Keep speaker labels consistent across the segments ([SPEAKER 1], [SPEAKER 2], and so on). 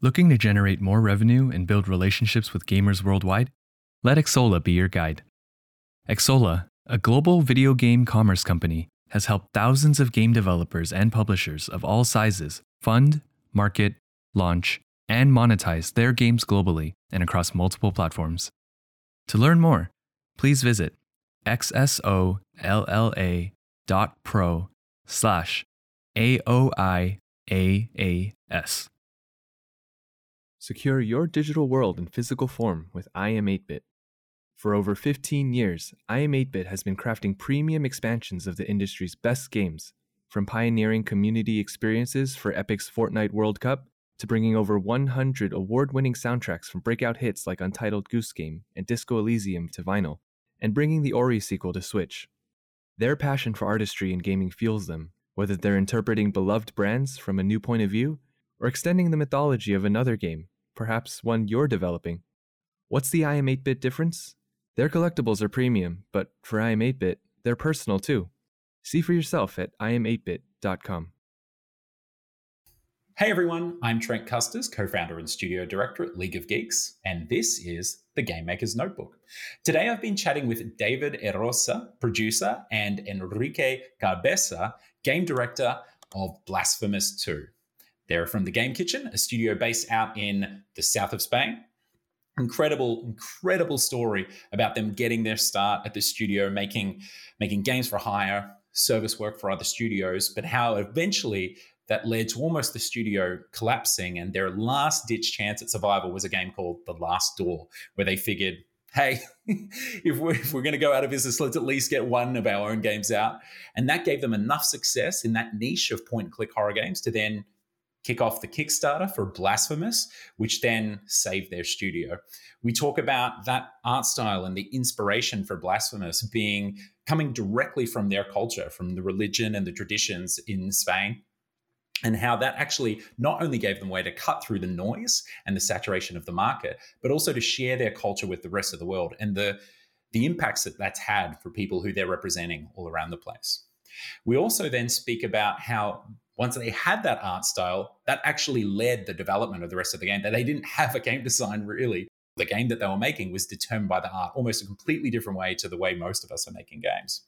[SPEAKER 1] Looking to generate more revenue and build relationships with gamers worldwide? Let Xsolla be your guide. Xsolla, a global video game commerce company, has helped thousands of game developers and publishers of all sizes fund, market, launch, and monetize their games globally and across multiple platforms. To learn more, please visit xsolla dot pro slash AOIAAS.
[SPEAKER 2] Secure your digital world in physical form with iam8bit. For over 15 years, iam8bit has been crafting premium expansions of the industry's best games, from pioneering community experiences for Epic's Fortnite World Cup to bringing over 100 award winning soundtracks from breakout hits like Untitled Goose Game and Disco Elysium to vinyl, and bringing the Ori sequel to Switch. Their passion for artistry and gaming fuels them, whether they're interpreting beloved brands from a new point of view or extending the mythology of another game, perhaps one you're developing. What's the iam8bit difference? Their collectibles are premium, but for iam8bit, they're personal too. See for yourself at iam8bit.com.
[SPEAKER 3] Hey everyone, I'm Trent Kusters, co founder and studio director at League of Geeks, and this is the Game Maker's Notebook. Today I've been chatting with David Erosa, producer, and Enrique Cabeza, game director of Blasphemous 2. They're from the Game Kitchen, a studio based out in the south of Spain. Incredible, incredible story about them getting their start at the studio, making, making games for hire, service work for other studios, but how eventually that led to almost the studio collapsing. And their last ditch chance at survival was a game called The Last Door, where they figured, hey, if we're, if we're going to go out of business, let's at least get one of our own games out. And that gave them enough success in that niche of point and click horror games to then kick off the Kickstarter for Blasphemous, which then saved their studio. We talk about that art style and the inspiration for Blasphemous being coming directly from their culture, from the religion and the traditions in Spain and how that actually not only gave them way to cut through the noise and the saturation of the market, but also to share their culture with the rest of the world and the the impacts that that's had for people who they're representing all around the place. We also then speak about how once they had that art style, that actually led the development of the rest of the game. That they didn't have a game design really. The game that they were making was determined by the art, almost a completely different way to the way most of us are making games.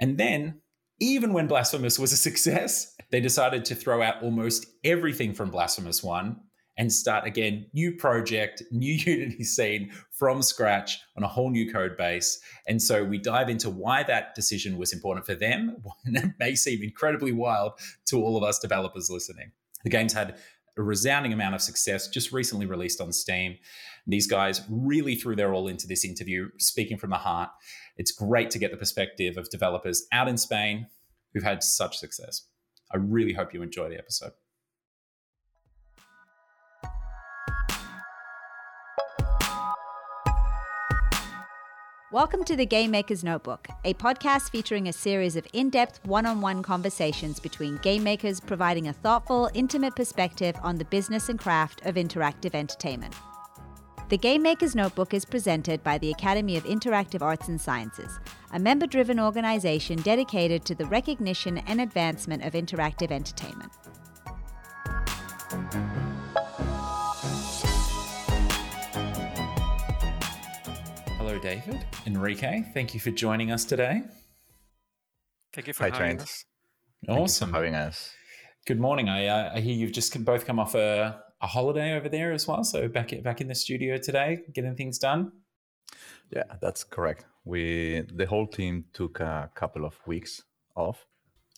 [SPEAKER 3] And then even when Blasphemous was a success, they decided to throw out almost everything from Blasphemous 1 and start again, new project, new Unity scene from scratch on a whole new code base. And so we dive into why that decision was important for them. And it may seem incredibly wild to all of us developers listening. The game's had a resounding amount of success, just recently released on Steam. These guys really threw their all into this interview, speaking from the heart. It's great to get the perspective of developers out in Spain who've had such success. I really hope you enjoy the episode.
[SPEAKER 4] Welcome to the Game Maker's Notebook, a podcast featuring a series of in depth one on one conversations between game makers providing a thoughtful, intimate perspective on the business and craft of interactive entertainment. The Game Maker's Notebook is presented by the Academy of Interactive Arts and Sciences, a member driven organization dedicated to the recognition and advancement of interactive entertainment.
[SPEAKER 3] Hello, David. Enrique, thank you for joining us today.
[SPEAKER 5] Thank you for
[SPEAKER 6] Hi,
[SPEAKER 5] having
[SPEAKER 6] Trent.
[SPEAKER 5] us.
[SPEAKER 3] Awesome.
[SPEAKER 6] having us.
[SPEAKER 3] Good morning. I, uh, I hear you've just both come off a, a holiday over there as well. So back back in the studio today, getting things done.
[SPEAKER 6] Yeah, that's correct. We the whole team took a couple of weeks off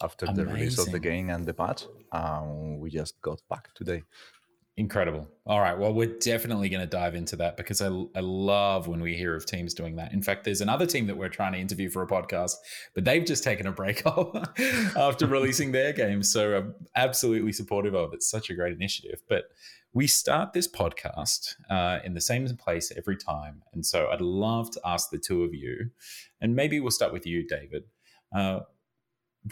[SPEAKER 6] after the release of the game and the patch. Um, we just got back today.
[SPEAKER 3] Incredible. All right. Well, we're definitely going to dive into that because I, I love when we hear of teams doing that. In fact, there's another team that we're trying to interview for a podcast, but they've just taken a break off after releasing their game. So I'm absolutely supportive of it. It's such a great initiative. But we start this podcast uh, in the same place every time. And so I'd love to ask the two of you, and maybe we'll start with you, David. Uh,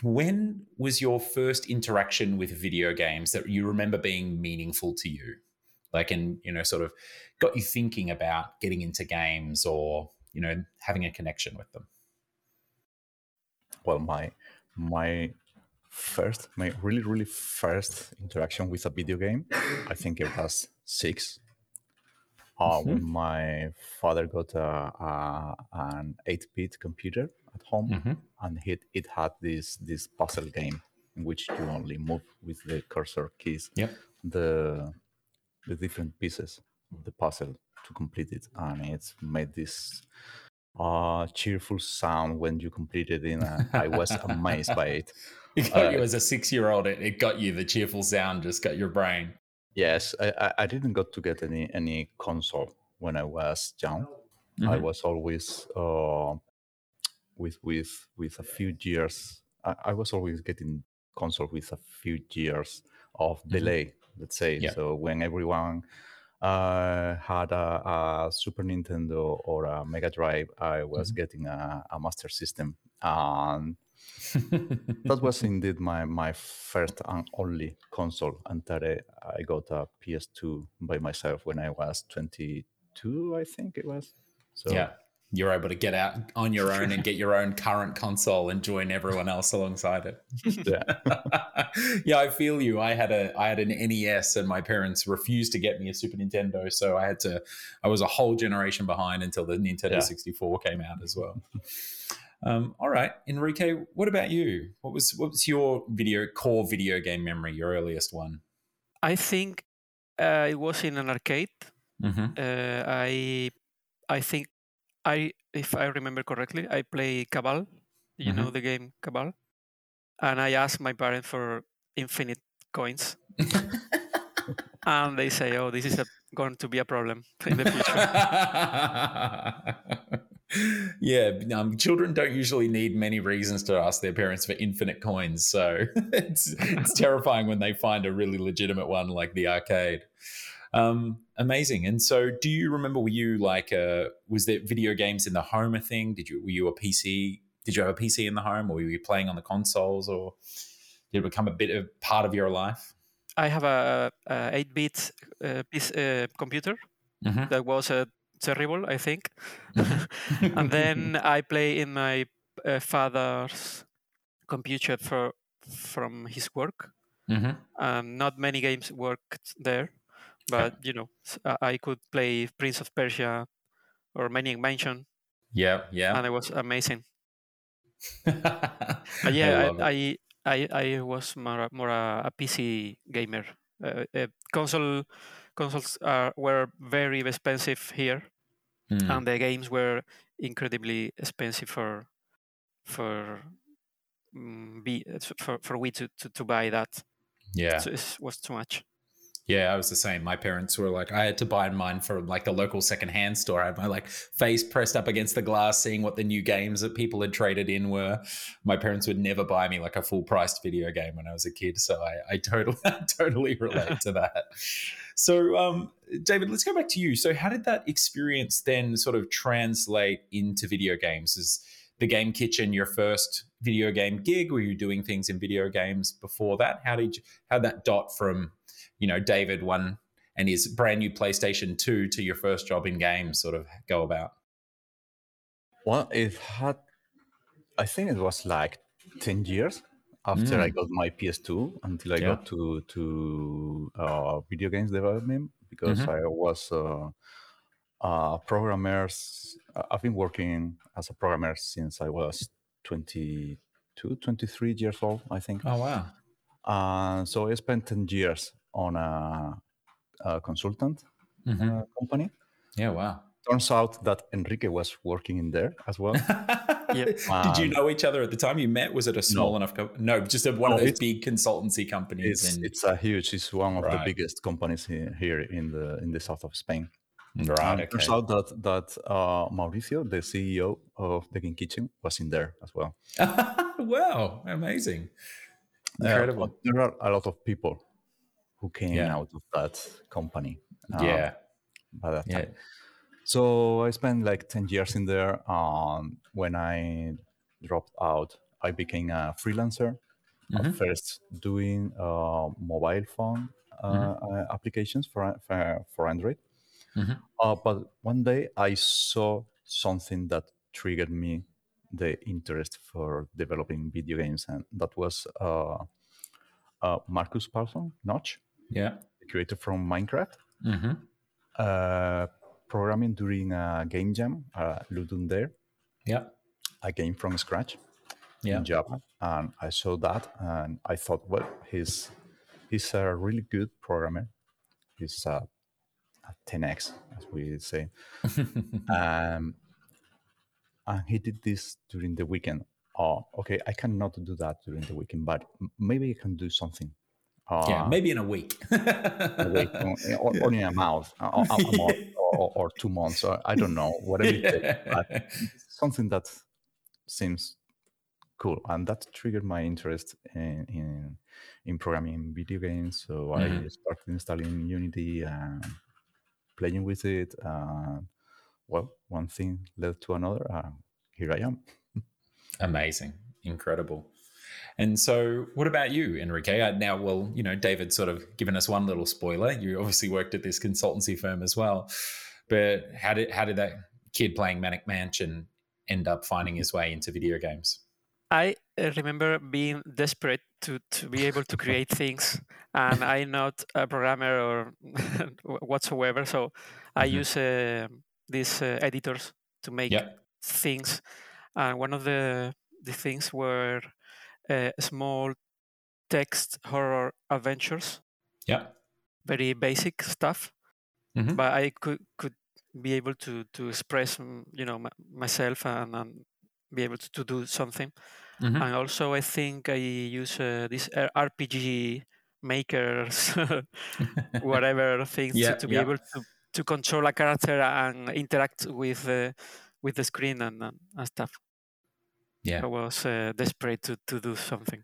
[SPEAKER 3] when was your first interaction with video games that you remember being meaningful to you? Like and you know sort of got you thinking about getting into games or you know having a connection with them?
[SPEAKER 6] Well, my my first, my really, really first interaction with a video game, I think it was six. Uh, When my father got a, a, an 8-bit computer at home,
[SPEAKER 3] Mhm.
[SPEAKER 6] and it, it had this this puzzle game in which you only move with the cursor keys
[SPEAKER 3] Yep.
[SPEAKER 6] the the different pieces of the puzzle to complete it, and it's made this uh cheerful sound when you completed it. A, I was amazed by it.
[SPEAKER 3] It got you
[SPEAKER 6] Uh,
[SPEAKER 3] as a six-year-old. It, it got you the cheerful sound. Just got your brain.
[SPEAKER 6] Yes, I, I, I didn't got to get any any console when I was young. I
[SPEAKER 3] Mhm.
[SPEAKER 6] was always uh, with with with a few years. I, I was always getting console with a few years of delay. Let's say
[SPEAKER 3] Yeah.
[SPEAKER 6] so when everyone uh, had a, a Super Nintendo or a Mega Drive, I was getting a, a Master System, and that was indeed my my first and only console until I, I got a PS2 by myself when I was 22, I think it was. So
[SPEAKER 3] yeah. You're able to get out on your own and get your own current console and join everyone else alongside it.
[SPEAKER 6] yeah.
[SPEAKER 3] yeah, I feel you. I had a I had an NES and my parents refused to get me a Super Nintendo, so I had to I was a whole generation behind until the Nintendo
[SPEAKER 6] Yeah.
[SPEAKER 3] 64 came out as well. Um, all right, Enrique, what about you? What was what was your video core video game memory, your earliest one?
[SPEAKER 5] I think uh, it was in an arcade.
[SPEAKER 3] Mm-hmm.
[SPEAKER 5] Uh, I I think I if I remember correctly, I play Cabal. You
[SPEAKER 3] Mhm.
[SPEAKER 5] know the game Cabal, and I asked my parents for infinite coins, and they say, "Oh, this is a, going to be a problem in the future."
[SPEAKER 3] yeah, um, children don't usually need many reasons to ask their parents for infinite coins, so it's it's terrifying when they find a really legitimate one like the arcade. Um, amazing. And so, do you remember? Were you like, uh, was there video games in the home a thing? Did you were you a PC? Did you have a PC in the home, or were you playing on the consoles, or did it become a bit of part of your life?
[SPEAKER 5] I have a, a 8-bit uh, piece, uh, computer
[SPEAKER 3] Mhm.
[SPEAKER 5] that was uh, terrible, I think.
[SPEAKER 3] Mm-hmm.
[SPEAKER 5] and then I play in my uh, father's computer for from his work.
[SPEAKER 3] Mhm.
[SPEAKER 5] Um, not many games worked there, but you know, s- I could play Prince of Persia or Maniac Mansion,
[SPEAKER 3] yeah, yeah.
[SPEAKER 5] and it was amazing. But yeah. I, I, I I was more a- more a, a PC gamer. Uh, uh, console consoles are were very expensive here,
[SPEAKER 3] Mm.
[SPEAKER 5] and the games were incredibly expensive for for mm, be for for we to, to, to buy that.
[SPEAKER 3] yeah.
[SPEAKER 5] So it was too much.
[SPEAKER 3] Yeah, I was the same. My parents were like, I had to buy mine from like the local secondhand store. I had my like face pressed up against the glass, seeing what the new games that people had traded in were. My parents would never buy me like a full priced video game when I was a kid. So I, I totally, totally relate to that. So, um, David, let's go back to you. So, how did that experience then sort of translate into video games? Is the Game Kitchen your first video game gig? Were you doing things in video games before that? How did you, how that dot from you know, David one and his brand new PlayStation 2 to your first job in games sort of go about?
[SPEAKER 6] Well, it had, I think it was like 10 years after I
[SPEAKER 3] Mm.
[SPEAKER 6] got my PS2 until I
[SPEAKER 3] Yeah.
[SPEAKER 6] got to to uh, video games development because
[SPEAKER 3] Mhm.
[SPEAKER 6] I was uh, a programmer. I've been working as a programmer since I was 22, 23 years old, I think.
[SPEAKER 3] Oh, wow.
[SPEAKER 6] Uh, so I spent 10 years on a, a consultant
[SPEAKER 3] Mhm.
[SPEAKER 6] uh, company.
[SPEAKER 3] Yeah, wow.
[SPEAKER 6] Turns out that Enrique was working in there as well.
[SPEAKER 3] Did you
[SPEAKER 6] Um,
[SPEAKER 3] know each other at the time you met? Was it a small
[SPEAKER 6] No.
[SPEAKER 3] enough? Co- no, just a, one of
[SPEAKER 6] No,
[SPEAKER 3] those big consultancy companies.
[SPEAKER 6] It's
[SPEAKER 3] in,
[SPEAKER 6] it's a huge. It's one of the biggest companies here, here in the in the south of Spain.
[SPEAKER 3] right.
[SPEAKER 6] And
[SPEAKER 3] Okay.
[SPEAKER 6] Turns out that that uh, Mauricio, the CEO of the Game Kitchen, was in there as well.
[SPEAKER 3] wow, amazing.
[SPEAKER 6] Uh,
[SPEAKER 3] Incredible.
[SPEAKER 6] but there are a lot of people who came
[SPEAKER 3] Yeah.
[SPEAKER 6] out of that company. uh,
[SPEAKER 3] yeah.
[SPEAKER 6] by that
[SPEAKER 3] Yeah.
[SPEAKER 6] So I spent like ten years in there. Um, when I dropped out, I became a freelancer. At
[SPEAKER 3] Mhm.
[SPEAKER 6] first, doing uh, mobile phone uh,
[SPEAKER 3] Mm-hmm.
[SPEAKER 6] uh, applications for for, for Android.
[SPEAKER 3] Mhm.
[SPEAKER 6] Uh, but one day I saw something that triggered me the interest for developing video games, and that was uh, uh, Markus Persson Notch,
[SPEAKER 3] Yeah.
[SPEAKER 6] the creator from Minecraft,
[SPEAKER 3] Mm-hmm.
[SPEAKER 6] uh, programming during a game jam, uh, Ludum Dare,
[SPEAKER 3] Yeah.
[SPEAKER 6] a game from scratch
[SPEAKER 3] Yeah.
[SPEAKER 6] in Java, and I saw that, and I thought, well, he's he's a really good programmer. He's a, a 10x, as we say. um, and he did this during the weekend. Oh, okay, I cannot do that during the weekend, but maybe I can do something. Uh,
[SPEAKER 3] yeah. Maybe in a week.
[SPEAKER 6] a week, or, or, or in a month, or, or, a month, or, or two months. Or I don't know, whatever it takes. Something that seems cool, and that triggered my interest in in, in programming video games. So I
[SPEAKER 3] Mhm.
[SPEAKER 6] started installing Unity and playing with it. And well, one thing led to another. And here I am.
[SPEAKER 3] Amazing. Incredible. And so, what about you, Enrique? Uh, Now, well, you know, David sort of given us one little spoiler. You obviously worked at this consultancy firm as well. But how did how did that kid playing Maniac Mansion end up finding his way into video games?
[SPEAKER 5] I uh, remember being desperate to, to be able to create things, and I'm not a programmer or whatsoever. So I
[SPEAKER 3] Mhm.
[SPEAKER 5] use uh, these uh, editors to make
[SPEAKER 3] Yep.
[SPEAKER 5] things. And one of the the things were uh, small text horror adventures,
[SPEAKER 3] Yeah.
[SPEAKER 5] very basic stuff.
[SPEAKER 3] Mhm.
[SPEAKER 5] But I could could be able to to express, mm, you know, my, myself and, and be able to, to do something.
[SPEAKER 3] Mhm.
[SPEAKER 5] And also, I think I use uh, these uh, RPG makers, whatever things
[SPEAKER 3] Yeah,
[SPEAKER 5] to, to be
[SPEAKER 3] yeah.
[SPEAKER 5] able to, to control a character and interact with uh, with the screen and, and stuff.
[SPEAKER 3] Yeah.
[SPEAKER 5] I was uh, desperate to, to do something.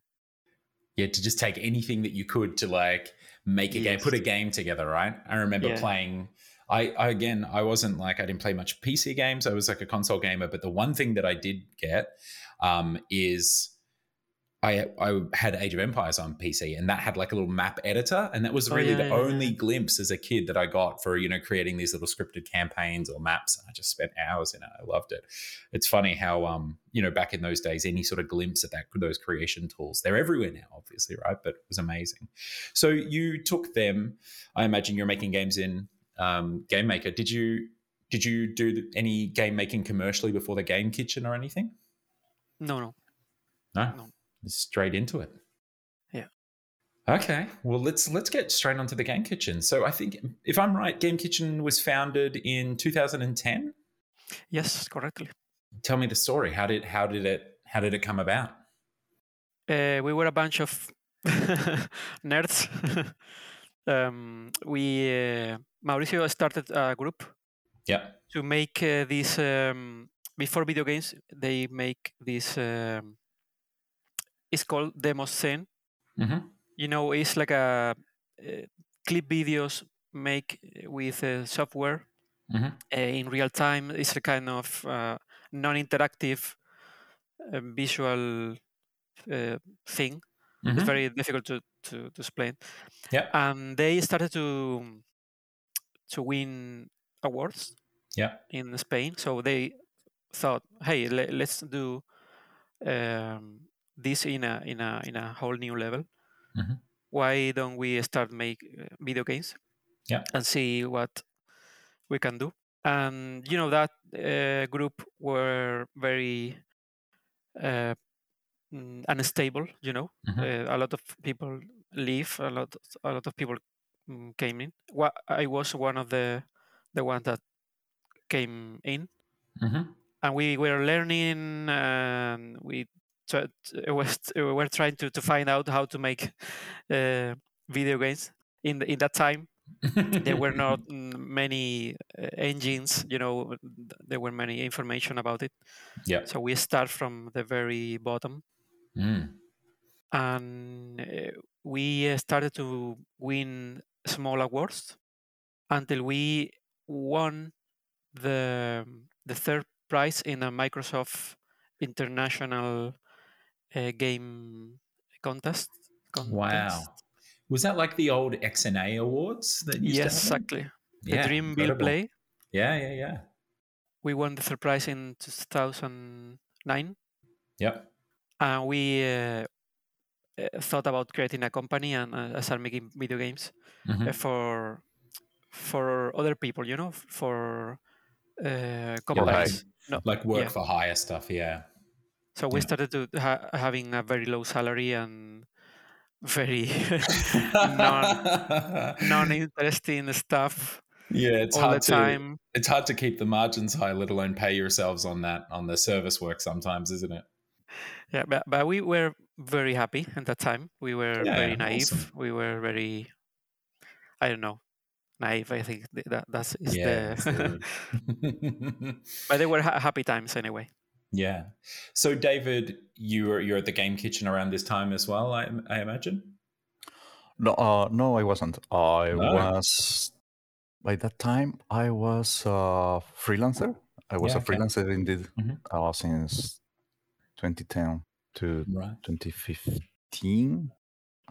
[SPEAKER 3] Yeah, to just take anything that you could to like make a game, put a game together, right? I remember
[SPEAKER 5] Yeah.
[SPEAKER 3] playing. I, I again, I wasn't like I didn't play much PC games. I was like a console gamer, but the one thing that I did get um, is I I had Age of Empires on PC, and that had like a little map editor, and that was
[SPEAKER 5] Oh,
[SPEAKER 3] really
[SPEAKER 5] yeah,
[SPEAKER 3] the
[SPEAKER 5] yeah,
[SPEAKER 3] only
[SPEAKER 5] yeah.
[SPEAKER 3] glimpse as a kid that I got for you know creating these little scripted campaigns or maps. I just spent hours in it. I loved it. It's funny how um you know back in those days, any sort of glimpse at that those creation tools, they're everywhere now, obviously, right? But it was amazing. So you took them. I imagine you're making games in um, Game Maker. Did you did you do any game making commercially before the Game Kitchen or anything?
[SPEAKER 5] No, no.
[SPEAKER 3] No,
[SPEAKER 5] No.
[SPEAKER 3] Straight into it.
[SPEAKER 5] Yeah.
[SPEAKER 3] Okay. Well, let's let's get straight onto the Game Kitchen. So I think, if I'm right, Game Kitchen was founded in 2010.
[SPEAKER 5] Yes, correctly.
[SPEAKER 3] Tell me the story. How did how did it how did it come about?
[SPEAKER 5] Uh, we were a bunch of nerds. um, we uh, Mauricio started a group
[SPEAKER 3] Yeah.
[SPEAKER 5] to make uh, these um, before video games. They make this. Um, it's called demo scene.
[SPEAKER 3] Mm-hmm.
[SPEAKER 5] You know, it's like a uh, clip videos make with uh, software
[SPEAKER 3] Mhm.
[SPEAKER 5] uh, in real time. It's a kind of uh, non-interactive uh, visual uh, thing. It's
[SPEAKER 3] Mhm.
[SPEAKER 5] very difficult to, to, to explain.
[SPEAKER 3] Yeah.
[SPEAKER 5] And they started to to win awards
[SPEAKER 3] Yeah.
[SPEAKER 5] in Spain. So they thought, hey, le- let's do um, this in a in a in a whole new level.
[SPEAKER 3] Mhm.
[SPEAKER 5] Why don't we start make uh, video games?
[SPEAKER 3] Yeah.
[SPEAKER 5] and see what we can do. And you know that uh, group were very uh, mm, unstable. You know,
[SPEAKER 3] Mhm.
[SPEAKER 5] uh, a lot of people leave. A lot, a lot of people mm, came in. I was one of the the ones that came in,
[SPEAKER 3] Mm-hmm.
[SPEAKER 5] and we were learning. And we was we were trying to, to find out how to make uh, video games in the, in that time there were not many uh, engines you know there were many information about it
[SPEAKER 3] Yeah.
[SPEAKER 5] so we start from the very bottom
[SPEAKER 3] Mm.
[SPEAKER 5] and uh, we uh, started to win small awards until we won the the third prize in a microsoft international uh, game contest,
[SPEAKER 3] Wow. Was that like the old XNA awards that used
[SPEAKER 5] yes exactly the
[SPEAKER 3] Yeah,
[SPEAKER 5] dream
[SPEAKER 3] incredible.
[SPEAKER 5] play
[SPEAKER 3] Yeah, yeah, yeah.
[SPEAKER 5] we won the prize in 2009
[SPEAKER 3] Yep.
[SPEAKER 5] and we uh, uh, thought about creating a company and uh, start making video games
[SPEAKER 3] Mhm.
[SPEAKER 5] uh, for for other people, you know, for uh,
[SPEAKER 3] like-
[SPEAKER 5] companies. no,
[SPEAKER 3] Like work
[SPEAKER 5] Yeah.
[SPEAKER 3] for hire stuff. Yeah.
[SPEAKER 5] So we
[SPEAKER 3] yeah.
[SPEAKER 5] started to ha- having a very low salary and very non non-interesting stuff
[SPEAKER 3] yeah, it's hard to
[SPEAKER 5] time.
[SPEAKER 3] it's hard to keep the margins high, let alone pay yourselves on that on the service work sometimes, isn't it?
[SPEAKER 5] Yeah, but, but we were very happy at that time. We were
[SPEAKER 3] Yeah,
[SPEAKER 5] very naive.
[SPEAKER 3] awesome.
[SPEAKER 5] We were very, I don't know, naive. I think that that's is
[SPEAKER 3] Yeah. the
[SPEAKER 5] the. but they were ha- happy times anyway.
[SPEAKER 3] Yeah. So David, you were you're at the game kitchen around this time as well, I, I imagine.
[SPEAKER 6] No, uh, no, I wasn't. I
[SPEAKER 3] No?
[SPEAKER 6] was by that time. I was a freelancer. I was
[SPEAKER 3] Yeah,
[SPEAKER 6] a
[SPEAKER 3] okay.
[SPEAKER 6] freelancer indeed
[SPEAKER 3] Mhm.
[SPEAKER 6] uh, since 2010 to
[SPEAKER 3] Right.
[SPEAKER 6] 2015,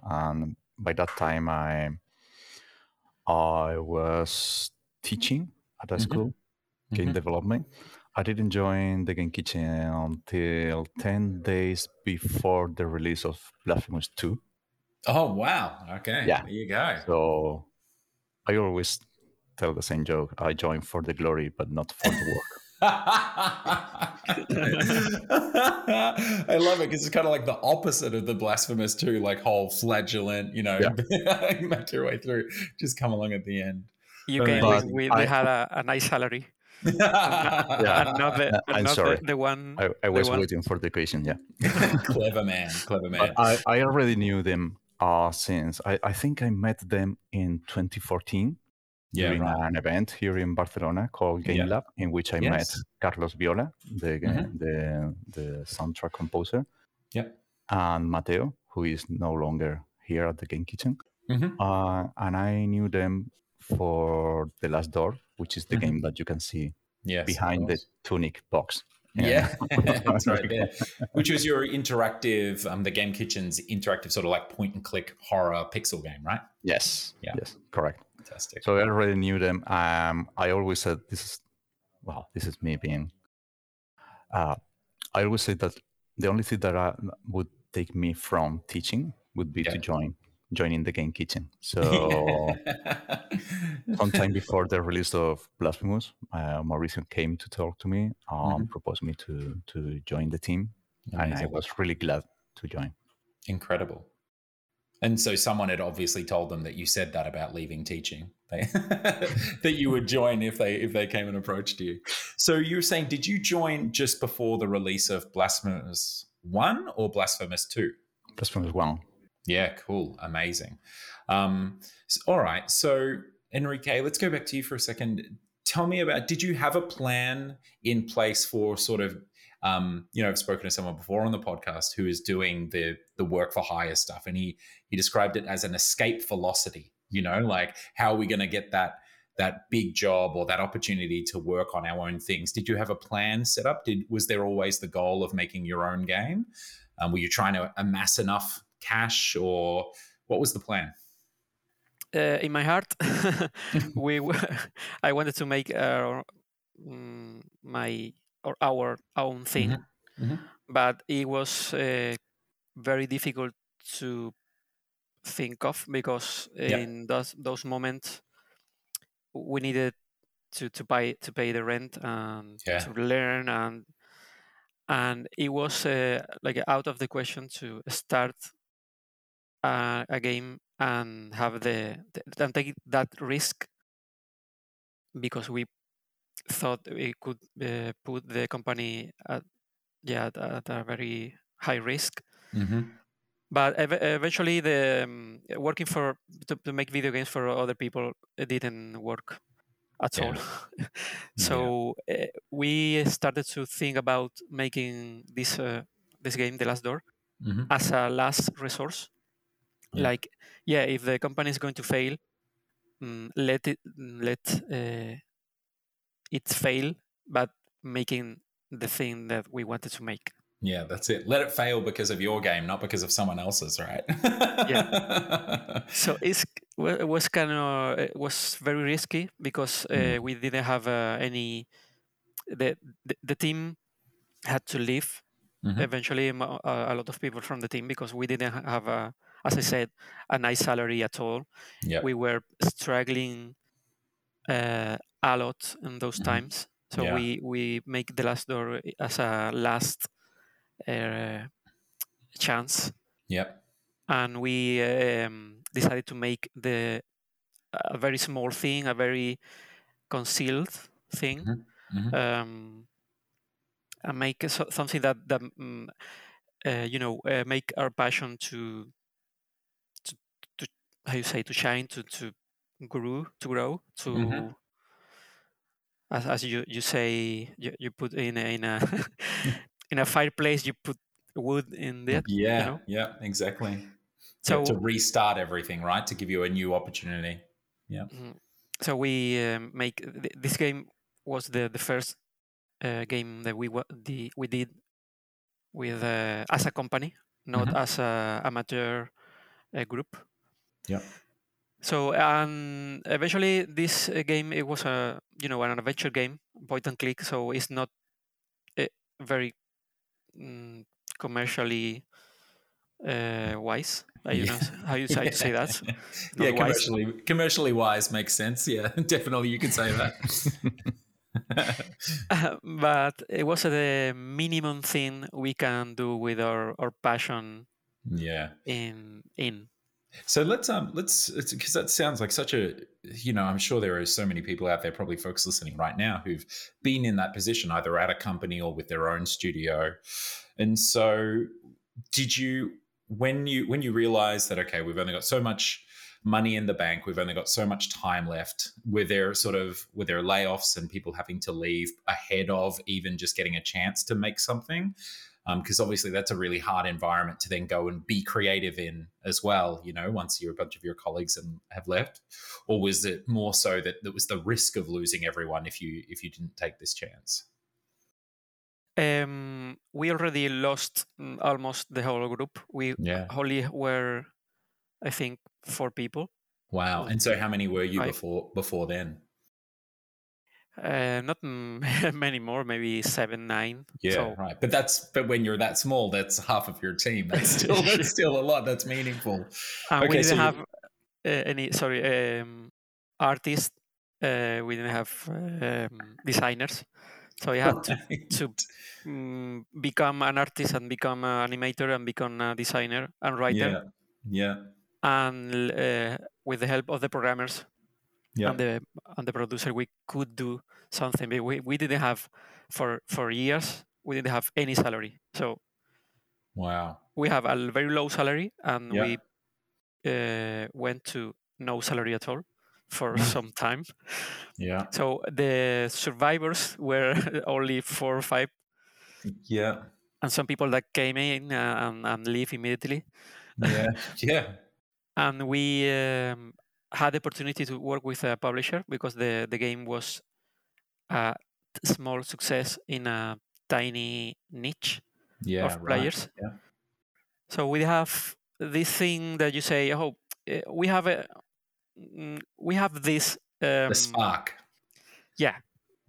[SPEAKER 6] and by that time I I was teaching at a
[SPEAKER 3] Mhm.
[SPEAKER 6] school, game
[SPEAKER 3] Mhm.
[SPEAKER 6] development. I didn't join the game kitchen until 10 days before the release of Blasphemous 2.
[SPEAKER 3] Oh wow. Okay.
[SPEAKER 6] Yeah.
[SPEAKER 3] There you go.
[SPEAKER 6] So I always tell the same joke. I join for the glory, but not for the work.
[SPEAKER 3] I love it because it's kind of like the opposite of the blasphemous too, like whole flagellant, you know, make your way through, just come along at the end.
[SPEAKER 5] You
[SPEAKER 3] But-
[SPEAKER 5] came
[SPEAKER 6] But
[SPEAKER 5] with, with
[SPEAKER 6] I-
[SPEAKER 5] had a, a nice salary.
[SPEAKER 3] Yeah.
[SPEAKER 5] and not the,
[SPEAKER 6] Uh,
[SPEAKER 5] and
[SPEAKER 6] I'm sorry.
[SPEAKER 5] the, the one.
[SPEAKER 6] I, I was
[SPEAKER 5] one-
[SPEAKER 6] waiting for the question. yeah.
[SPEAKER 3] clever man, clever man.
[SPEAKER 6] I, I already knew them uh, since I, I think I met them in 2014
[SPEAKER 3] yeah,
[SPEAKER 6] during
[SPEAKER 3] right.
[SPEAKER 6] an event here in Barcelona called Game
[SPEAKER 3] Yeah.
[SPEAKER 6] Lab, in which I
[SPEAKER 3] Yes.
[SPEAKER 6] met Carlos Viola, the,
[SPEAKER 3] Mhm.
[SPEAKER 6] the the soundtrack composer,
[SPEAKER 3] Yep.
[SPEAKER 6] and Mateo, who is no longer here at the Game Kitchen.
[SPEAKER 3] Mhm.
[SPEAKER 6] Uh, and I knew them for The Last Door, which is the
[SPEAKER 3] Mhm.
[SPEAKER 6] game that you can see
[SPEAKER 3] Yes,
[SPEAKER 6] behind the tunic box.
[SPEAKER 3] Yeah, that's right there. Which was your interactive, um, the Game Kitchen's interactive sort of like point and click horror pixel game, right?
[SPEAKER 6] Yes.
[SPEAKER 3] Yeah.
[SPEAKER 6] Yes. Correct.
[SPEAKER 3] Fantastic.
[SPEAKER 6] So I already knew them. Um, I always said this is, well, this is me being. Uh, I always said that the only thing that I, would take me from teaching would be
[SPEAKER 3] Yeah.
[SPEAKER 6] to join joining the game kitchen. So sometime before the release of Blasphemous, uh, Mauricio came to talk to me, um, proposed me to to join the team, and I was really glad to join.
[SPEAKER 3] Incredible. And so someone had obviously told them that you said that about leaving teaching. That you would join if they if they came and approached you. So you were saying, did you join just before the release of Blasphemous One or Blasphemous Two?
[SPEAKER 6] Blasphemous one.
[SPEAKER 3] Yeah, cool, amazing. Um, all right, so Enrique, let's go back to you for a second. Tell me about. Did you have a plan in place for sort of, um, you know, I've spoken to someone before on the podcast who is doing the the work for hire stuff, and he he described it as an escape velocity. You know, like how are we going to get that that big job or that opportunity to work on our own things? Did you have a plan set up? Did was there always the goal of making your own game? Um, were you trying to amass enough cash, or what was the plan?
[SPEAKER 5] uh, in my heart, we I wanted to make uh, mm, my or our own thing,
[SPEAKER 3] Mhm.
[SPEAKER 5] but it was uh, very difficult to think of because
[SPEAKER 3] Yeah.
[SPEAKER 5] in those those moments we needed to to pay to pay the rent and
[SPEAKER 3] Yeah.
[SPEAKER 5] to learn and and it was uh, like out of the question to start a, a game and have the, the and take that risk because we thought we could uh, put the company at yeah at, at a very high risk
[SPEAKER 3] Mm-hmm.
[SPEAKER 5] but ev- eventually the um, working for to, to make video games for other people it didn't work at
[SPEAKER 3] Yeah.
[SPEAKER 5] all so uh, we started to think about making this uh, this game the last door
[SPEAKER 3] Mm-hmm.
[SPEAKER 5] as a last resource
[SPEAKER 3] Yeah.
[SPEAKER 5] like yeah if the company is going to fail mm, let it let uh, it fail but making the thing that we wanted to make
[SPEAKER 3] Yeah, that's it. Let it fail because of your game, not because of someone else's, right?
[SPEAKER 5] Yeah. so it's it was kind of it was very risky because uh,
[SPEAKER 3] Mm.
[SPEAKER 5] we didn't have uh, any the, the the team had to leave mm-hmm. eventually a, a, lot of people from the team because we didn't have a, as I said, a nice salary at all.
[SPEAKER 3] Yep.
[SPEAKER 5] We were struggling uh, a lot in those mm-hmm. times. So yeah. we we make the last door as a last uh, chance.
[SPEAKER 3] Yep.
[SPEAKER 5] And we um, decided to make the a very small thing, a very concealed thing, mm-hmm. Mm-hmm. Um, and make so, something that that um, uh, you know uh, make our passion to how you say to shine to to grow to grow to mm-hmm. as, as you you say you, you put in a, in a in a fireplace you put wood in there
[SPEAKER 3] yeah
[SPEAKER 5] you know?
[SPEAKER 3] yeah exactly so to restart everything right to give you a new opportunity yeah mm-hmm.
[SPEAKER 5] so we um, make this game was the the first uh, game that we the, we did with uh, as a company not mm-hmm. as a amateur uh, group
[SPEAKER 3] yeah
[SPEAKER 5] so and eventually this uh, game it was a you know an adventure game point and click so it's not uh, very mm, commercially uh, wise I yeah. know how you say, yeah. say that.
[SPEAKER 3] yeah, commercially wise. commercially wise makes sense. Yeah, definitely you could say that.
[SPEAKER 5] uh, but it was the minimum thing we can do with our, our passion.
[SPEAKER 3] Yeah.
[SPEAKER 5] In in
[SPEAKER 3] so let's um let's because that sounds like such a you know I'm sure there are so many people out there probably folks listening right now who've been in that position either at a company or with their own studio, and so did you when you when you realize that okay we've only got so much money in the bank we've only got so much time left were there sort of were there layoffs and people having to leave ahead of even just getting a chance to make something because um, obviously that's a really hard environment to then go and be creative in as well you know once you're a bunch of your colleagues and have left? Or was it more so that there was the risk of losing everyone if you if you didn't take this chance?
[SPEAKER 5] Um, we already lost mm, almost the whole group. We
[SPEAKER 3] yeah.
[SPEAKER 5] only were i think four people.
[SPEAKER 3] Wow. And so how many were you before before then
[SPEAKER 5] uh, not many more, maybe seven, nine.
[SPEAKER 3] Yeah, so, right. But that's but when you're that small, that's half of your team. That's still that's still a lot. That's meaningful.
[SPEAKER 5] And okay, we didn't so have uh, any sorry um, artists. Uh, we didn't have um, designers, so you had to, to um, become an artist and become an animator and become a designer and writer.
[SPEAKER 3] Yeah. Yeah.
[SPEAKER 5] And uh, with the help of the programmers,
[SPEAKER 3] yeah.
[SPEAKER 5] and the and the producer we could do something but we, we didn't have for for years we didn't have any salary. So
[SPEAKER 3] wow.
[SPEAKER 5] we have a very low salary and yeah. we uh, went to no salary at all for some time.
[SPEAKER 3] Yeah.
[SPEAKER 5] So the survivors were only four or five.
[SPEAKER 3] Yeah.
[SPEAKER 5] And some people that came in uh, and, and leave immediately.
[SPEAKER 3] Yeah. Yeah.
[SPEAKER 5] And we um, had the opportunity to work with a publisher because the, the game was a small success in a tiny niche
[SPEAKER 3] yeah,
[SPEAKER 5] of players.
[SPEAKER 3] Yeah.
[SPEAKER 5] So we have this thing that you say, oh, eh, we have a, mm, we have this
[SPEAKER 3] um, the spark.
[SPEAKER 5] Yeah,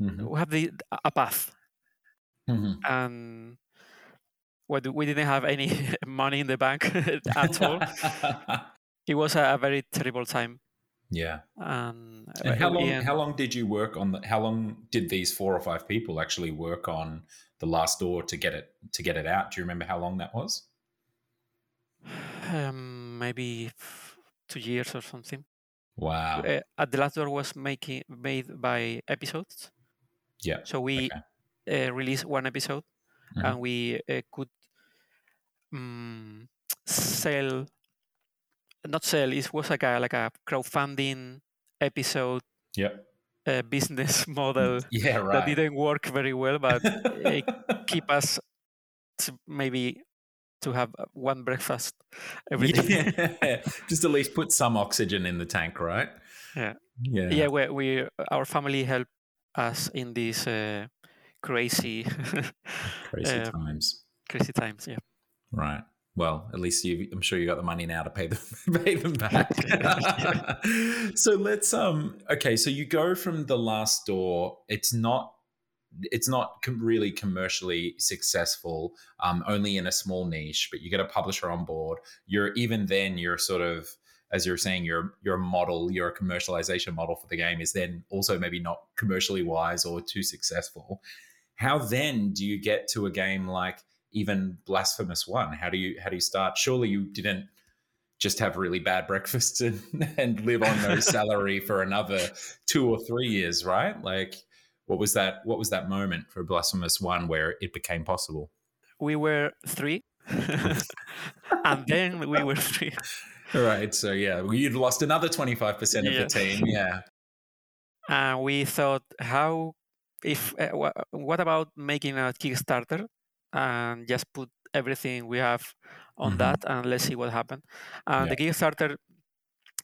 [SPEAKER 5] mm-hmm. we have the a path, mm-hmm. and what we didn't have any money in the bank at all. it was a very terrible time
[SPEAKER 3] yeah.
[SPEAKER 5] Um,
[SPEAKER 3] and how long? How long did you work on? The, how long did these four or five people actually work on the last door to get it to get it out? Do you remember how long that was?
[SPEAKER 5] Um, maybe two years or something.
[SPEAKER 3] Wow. Uh,
[SPEAKER 5] at the last door was making made by episodes.
[SPEAKER 3] Yeah.
[SPEAKER 5] So we okay. uh, released one episode, mm-hmm. and we uh, could um, sell not sell. It was like a like a crowdfunding episode.
[SPEAKER 3] Yeah.
[SPEAKER 5] A business model.
[SPEAKER 3] Yeah, right.
[SPEAKER 5] That didn't work very well, but it keep us to maybe to have one breakfast every day.
[SPEAKER 3] Yeah. Just at least put some oxygen in the tank, right?
[SPEAKER 5] Yeah.
[SPEAKER 3] Yeah.
[SPEAKER 5] Yeah. We, we our family helped us in these uh, crazy,
[SPEAKER 3] crazy uh, times.
[SPEAKER 5] Crazy times. Yeah.
[SPEAKER 3] Right. Well, at least you, I'm sure you got the money now to pay them pay them back. so let's um okay, so you go from the last door. It's not it's not com- really commercially successful, um, only in a small niche. But you get a publisher on board. You're even then you're sort of as you're saying your your model, your commercialization model for the game is then also maybe not commercially wise or too successful. How then do you get to a game like even Blasphemous One? How do you how do you start? Surely you didn't just have really bad breakfasts and, and live on no salary for another two or three years, right? Like what was that what was that moment for Blasphemous One where it became possible?
[SPEAKER 5] We were three. and then we were three.
[SPEAKER 3] Right. So yeah, you'd lost another 25% of
[SPEAKER 5] Yeah.
[SPEAKER 3] the team. Yeah.
[SPEAKER 5] and we thought how if uh, wha- what about making a kickstarter and just put everything we have on
[SPEAKER 3] Mhm.
[SPEAKER 5] that and let's see what happened and
[SPEAKER 3] Yeah.
[SPEAKER 5] the kickstarter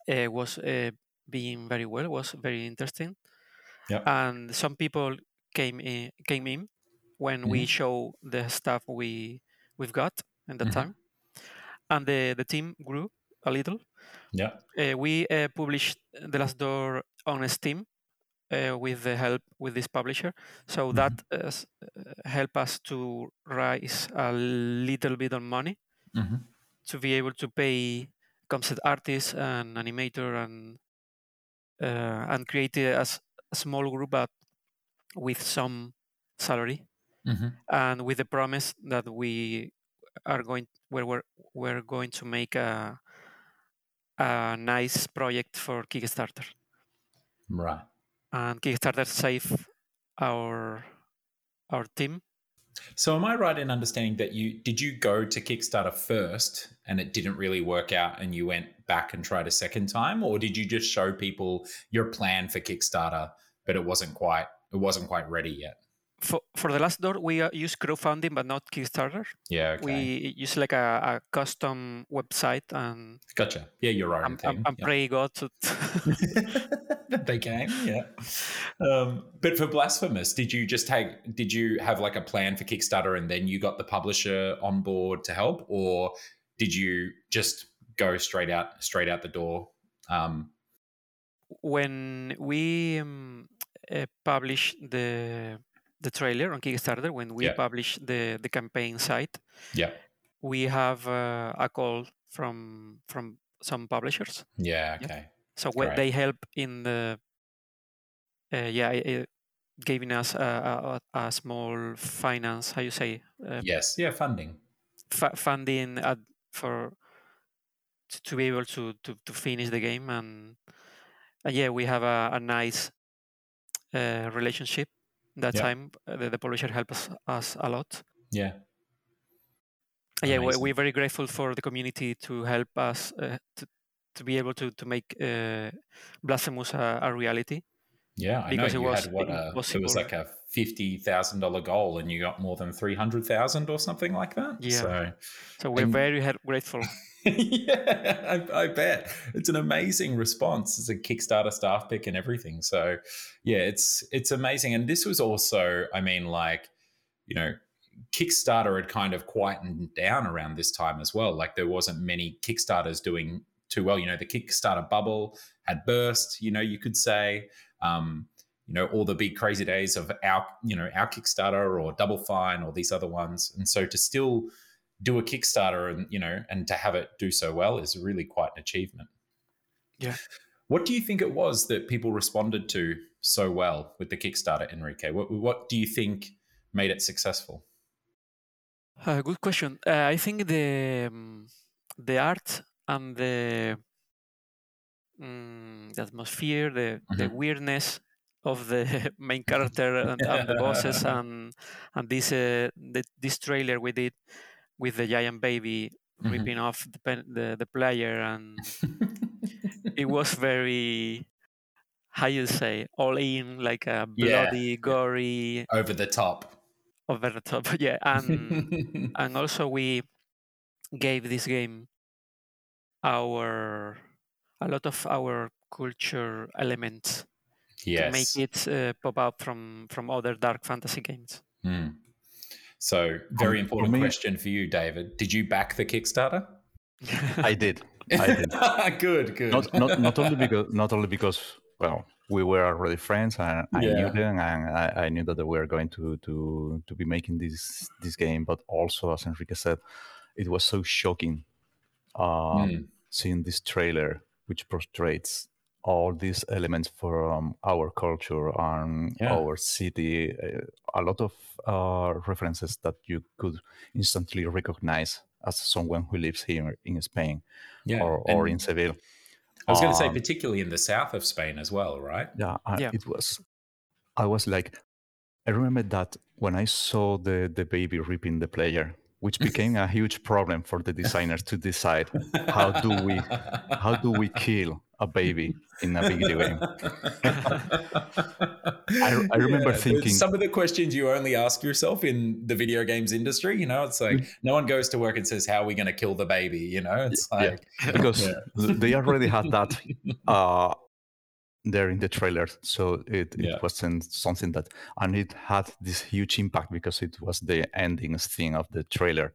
[SPEAKER 5] uh, was uh, being very well was very interesting
[SPEAKER 3] Yeah.
[SPEAKER 5] and some people came in came in when we
[SPEAKER 3] Mhm.
[SPEAKER 5] show the stuff we we've got in the
[SPEAKER 3] Mhm.
[SPEAKER 5] time and the the team grew a little
[SPEAKER 3] Yeah.
[SPEAKER 5] uh, we uh, published the last door on steam with the help with this publisher so that uh, uh, help us to raise a little bit of money
[SPEAKER 3] Mhm.
[SPEAKER 5] to be able to pay concept artists and animator and uh, and create a small group but with some salary
[SPEAKER 3] Mhm.
[SPEAKER 5] and with the promise that we are going we're, we're, we're going to make a a nice project for Kickstarter
[SPEAKER 3] Right.
[SPEAKER 5] And Kickstarter save our our team.
[SPEAKER 3] So am I right in understanding that you did you go to Kickstarter first and it didn't really work out and you went back and tried a second time or did you just show people your plan for Kickstarter but it wasn't quite it wasn't quite ready yet?
[SPEAKER 5] For for the last door, we uh, use crowdfunding but not Kickstarter.
[SPEAKER 3] Yeah, okay.
[SPEAKER 5] We use like a, a custom website and
[SPEAKER 3] gotcha. Yeah, your own
[SPEAKER 5] I'm. I'm, I'm
[SPEAKER 3] yeah.
[SPEAKER 5] pray God to
[SPEAKER 3] they came, yeah. Um, but for Blasphemous, did you just take? Did you have like a plan for Kickstarter, and then you got the publisher on board to help, or did you just go straight out, straight out the door? Um,
[SPEAKER 5] when we um, uh, publish the the trailer on Kickstarter, when we
[SPEAKER 3] Yeah.
[SPEAKER 5] publish the the campaign site,
[SPEAKER 3] yeah,
[SPEAKER 5] we have uh, a call from from some publishers.
[SPEAKER 3] yeah,
[SPEAKER 5] Yeah.
[SPEAKER 3] okay,
[SPEAKER 5] So when they help in the uh, yeah, uh, giving us a, a, a small finance, how you say, uh,
[SPEAKER 3] yes, yeah, funding.
[SPEAKER 5] fu- funding at, for to, be able to, to to finish the game and uh, yeah, we have a, a nice uh, relationship. That
[SPEAKER 3] Yeah.
[SPEAKER 5] time, uh, the, the publisher helped us, us a lot.
[SPEAKER 3] Yeah,
[SPEAKER 5] yeah,
[SPEAKER 3] Amazing.
[SPEAKER 5] we're very grateful for the community to help us uh, to, to be able to to make uh, Blasphemous a, a reality.
[SPEAKER 3] Yeah. I
[SPEAKER 5] Because it
[SPEAKER 3] know you
[SPEAKER 5] was
[SPEAKER 3] had what uh, a, it was like a fifty thousand dollar goal, and you got more than three hundred thousand or something like that.
[SPEAKER 5] Yeah.
[SPEAKER 3] So
[SPEAKER 5] So we're
[SPEAKER 3] And-
[SPEAKER 5] very grateful.
[SPEAKER 3] yeah, I, I bet it's an amazing response. It's a Kickstarter staff pick and everything. So, yeah, it's it's amazing. And this was also, I mean, like, you know, Kickstarter had kind of quietened down around this time as well. Like, there wasn't many Kickstarters doing too well. You know, the Kickstarter bubble had burst. You know, you could say. Um, you know all the big crazy days of our you know our kickstarter or double fine or these other ones and so to still do a Kickstarter and you know and to have it do so well is really quite an achievement.
[SPEAKER 5] Yeah.
[SPEAKER 3] What do you think it was that people responded to so well with the Kickstarter, Enrique? What what do you think made it successful?
[SPEAKER 5] Uh, good question. Uh, I think the um, the art and the mm, the atmosphere, the the
[SPEAKER 3] Mhm.
[SPEAKER 5] weirdness of the main character and, and the bosses, and and this uh, the, this trailer we did with the giant baby
[SPEAKER 3] Mhm.
[SPEAKER 5] ripping off the, pen, the the player, and it was very how you say all in, like a
[SPEAKER 3] Yeah,
[SPEAKER 5] bloody, gory,
[SPEAKER 3] Over the top.
[SPEAKER 5] over the top. Yeah, and and also we gave this game our a lot of our culture elements to make it uh, pop out from from other dark fantasy games.
[SPEAKER 3] Hmm. So, very
[SPEAKER 6] Um,
[SPEAKER 3] important
[SPEAKER 6] for me-
[SPEAKER 3] question for you, David. Did you back the Kickstarter?
[SPEAKER 6] I did. I did.
[SPEAKER 3] good, good.
[SPEAKER 6] not not not only because not only because well we were already friends, and I
[SPEAKER 3] Yeah.
[SPEAKER 6] knew them, and I, I knew that they were going to to to be making this this game. But also, as Enrique said, it was so shocking um,
[SPEAKER 3] Mm.
[SPEAKER 6] seeing this trailer, which portrays all these elements from our culture and
[SPEAKER 3] Yeah.
[SPEAKER 6] our city. uh, A lot of uh, references that you could instantly recognize as someone who lives here in Spain
[SPEAKER 3] Yeah.
[SPEAKER 6] or, or
[SPEAKER 3] And
[SPEAKER 6] in Seville.
[SPEAKER 3] I was going to say,
[SPEAKER 6] Um,
[SPEAKER 3] particularly in the south of Spain as well, right?
[SPEAKER 6] yeah, I,
[SPEAKER 5] Yeah.
[SPEAKER 6] it was. I was like, I remember that when I saw the the baby ripping the player, which became a huge problem for the designers to decide how do we how do we kill a baby in a video game. I- I remember
[SPEAKER 3] the-
[SPEAKER 6] thinking-
[SPEAKER 3] some of the questions you only ask yourself in the video games industry. You know, it's like no one goes to work and says, "How are we going to kill the baby?" You know, it's
[SPEAKER 6] Yeah.
[SPEAKER 3] like
[SPEAKER 6] because
[SPEAKER 3] Yeah.
[SPEAKER 6] they already had that uh, there in the trailer, so it, it wasn't something that, and it had this huge impact because it was the ending thing of the trailer.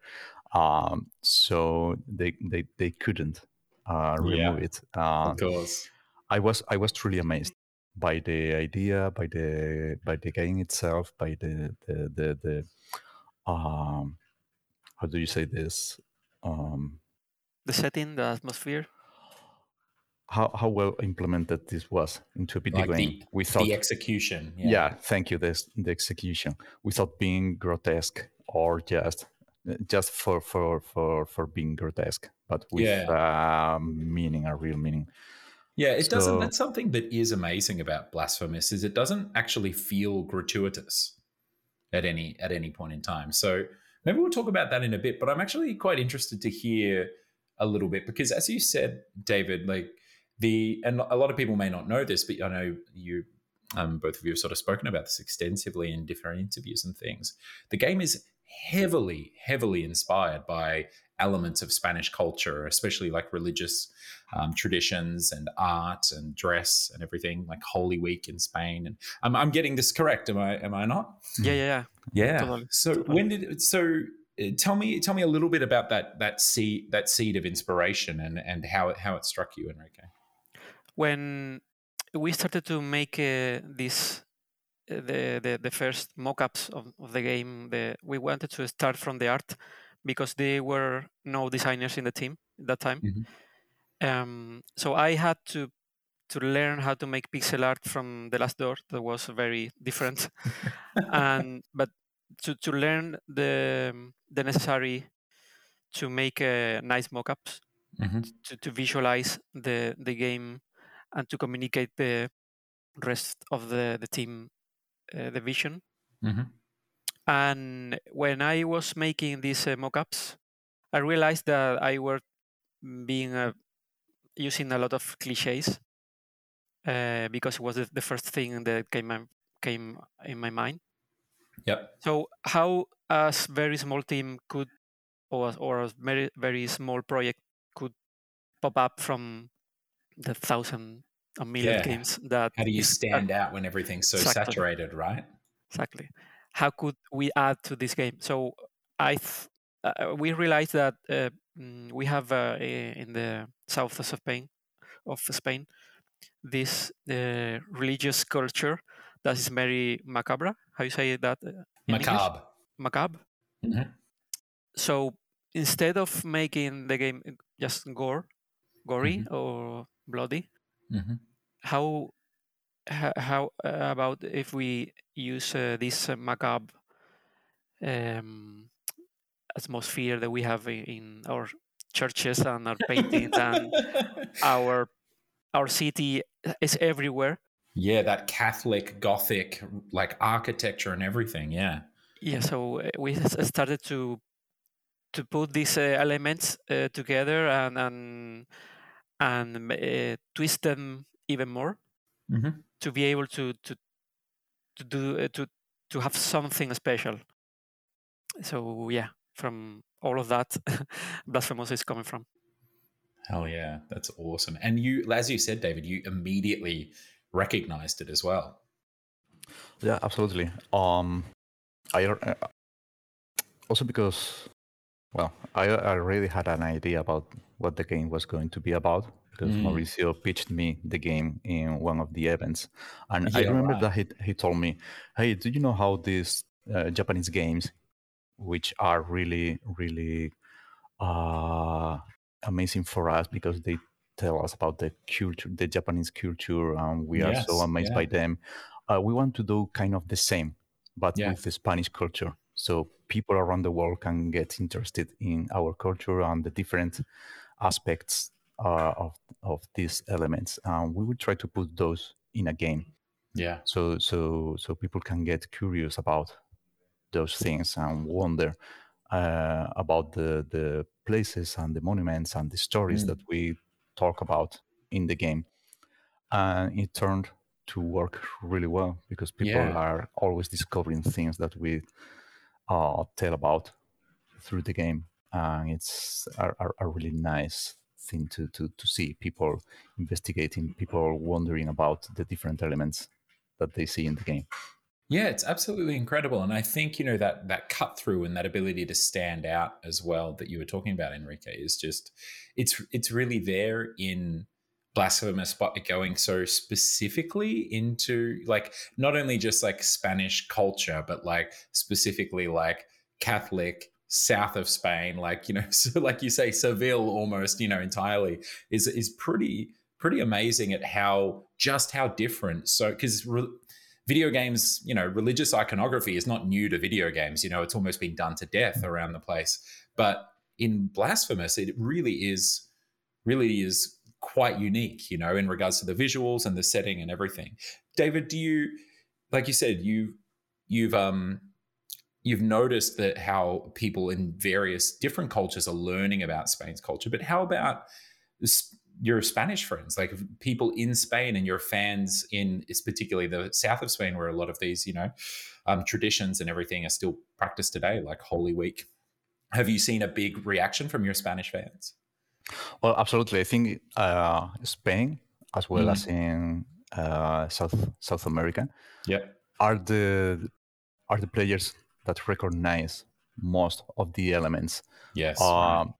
[SPEAKER 6] Um, so they they they couldn't uh,
[SPEAKER 3] Yeah.
[SPEAKER 6] remove it. Uh,
[SPEAKER 3] of course.
[SPEAKER 6] I was I was truly amazed by the idea, by the by the game itself, by the the the, the um, how do you say this? Um,
[SPEAKER 5] The setting, the atmosphere.
[SPEAKER 6] How how well implemented this was into a video
[SPEAKER 3] Like
[SPEAKER 6] game
[SPEAKER 3] the,
[SPEAKER 6] without
[SPEAKER 3] the execution.
[SPEAKER 6] yeah. thank you this the execution without being grotesque or just just for for for for being grotesque but with uh, meaning a real meaning
[SPEAKER 3] Yeah, it doesn't. That's something that is amazing about Blasphemous is it doesn't actually feel gratuitous at any at any point in time. So maybe we'll talk about that in a bit. But I'm actually quite interested to hear a little bit because, as you said, David, like the and a lot of people may not know this, but I know you, um, both of you have sort of spoken about this extensively in different interviews and things. The game is heavily, heavily inspired by elements of Spanish culture, especially like religious um, traditions and art and dress and everything, like Holy Week in Spain. And I'm, I'm getting this correct, am I? Am I not?
[SPEAKER 5] Yeah, yeah, yeah.
[SPEAKER 3] Yeah.
[SPEAKER 5] Totally,
[SPEAKER 3] So
[SPEAKER 5] totally.
[SPEAKER 3] when did so? uh, Tell me, tell me a little bit about that that seed that seed of inspiration and and how it how it struck you, Enrique.
[SPEAKER 5] When we started to make uh, this uh, the, the the first mock-ups of, of the game the we wanted to start from the art because there were no designers in the team at that time.
[SPEAKER 3] Mhm.
[SPEAKER 5] um, so i had to to learn how to make pixel art from the last door that was very different. And but to, to learn the the necessary to make uh, nice mock-ups to, to visualize the the game and to communicate the rest of the the team uh, the vision
[SPEAKER 3] Mhm.
[SPEAKER 5] and when i was making these uh, mock-ups i realized that i were being uh, using a lot of cliches uh, because it was the, the first thing that came in- came in my mind
[SPEAKER 3] Yep.
[SPEAKER 5] so how a very small team could, or a- or a very very small project could pop up from the thousand a million
[SPEAKER 3] Yeah.
[SPEAKER 5] games that
[SPEAKER 3] How do you
[SPEAKER 5] is- uh,
[SPEAKER 3] stand out when everything's so
[SPEAKER 5] Exactly.
[SPEAKER 3] saturated, right?
[SPEAKER 5] exactly? How could we add to this game? So I th- uh, we realized that uh, mm, we have uh, in the south of Spain of Spain this uh, religious culture that is very macabre. How you say that? uh, in English?
[SPEAKER 3] Macabre.
[SPEAKER 5] Macabre.
[SPEAKER 3] Mhm.
[SPEAKER 5] so instead of making the game just gore gory
[SPEAKER 3] Mhm.
[SPEAKER 5] or bloody
[SPEAKER 3] Mhm.
[SPEAKER 5] how how uh, about if we use uh, this uh, macabre um, atmosphere that we have in, in our churches and our paintings and our our city is everywhere
[SPEAKER 3] yeah, that Catholic Gothic like architecture and everything. Yeah.
[SPEAKER 5] yeah so uh, we started to to put these uh, elements uh, together and and and uh, twist them even more
[SPEAKER 3] Mm-hmm.
[SPEAKER 5] to be able to to to do uh, to to have something special so yeah from all of that blasphemous is coming from
[SPEAKER 3] Hell yeah, that's awesome. And you, as you said, David, you immediately recognized it as well.
[SPEAKER 6] Yeah, absolutely. Um, I uh, also because, well, I I already had an idea about what the game was going to be about because
[SPEAKER 3] Mm.
[SPEAKER 6] Mauricio pitched me the game in one of the events, and I remember that he he told me, "Hey, do you know how these uh, Japanese games, which are really really uh, amazing for us because they tell us about the culture, the Japanese culture, and we are so amazed
[SPEAKER 3] yeah.
[SPEAKER 6] by them. Uh, we want to do kind of the same, but
[SPEAKER 3] Yeah.
[SPEAKER 6] with the Spanish culture, so people around the world can get interested in our culture and the different aspects uh, of of these elements. Um, we will try to put those in a game,
[SPEAKER 3] Yeah.
[SPEAKER 6] so so so people can get curious about those things and wonder uh, about the the places and the monuments and the stories
[SPEAKER 3] Mm.
[SPEAKER 6] that we talk about in the game. And it turned to work really well because people
[SPEAKER 3] Yeah.
[SPEAKER 6] are always discovering things that we uh, tell about through the game, and it's a, a, really nice thing to, to to see people investigating, people wondering about the different elements that they see in the game.
[SPEAKER 3] Yeah, it's absolutely incredible, and I think you know that that cut through and that ability to stand out as well that you were talking about, Enrique, is just it's it's really there in blasphemous, but going so specifically into like not only just like Spanish culture, but like specifically like Catholic south of Spain, like you know, so like you say, Seville almost, you know, entirely is is pretty pretty amazing at how just how different. So because. Re- video games, you know, religious iconography is not new to video games. You know, it's almost been done to death around the place. But in Blasphemous, it really is, really is quite unique, you know, in regards to the visuals and the setting and everything. David, do you, like you said, you, you've, um, you've noticed that how people in various different cultures are learning about Spain's culture, but how about your Spanish friends, like people in Spain and your fans in, particularly the south of Spain, where a lot of these, you know, um, traditions and everything are still practiced today, like Holy Week. Have you seen a big reaction from your Spanish fans?
[SPEAKER 6] Well, absolutely. I think uh, Spain, as well
[SPEAKER 3] Mhm.
[SPEAKER 6] as in uh, South South America,
[SPEAKER 3] yeah,
[SPEAKER 6] are the are the players that recognize most of the elements.
[SPEAKER 3] Yes.
[SPEAKER 6] Um,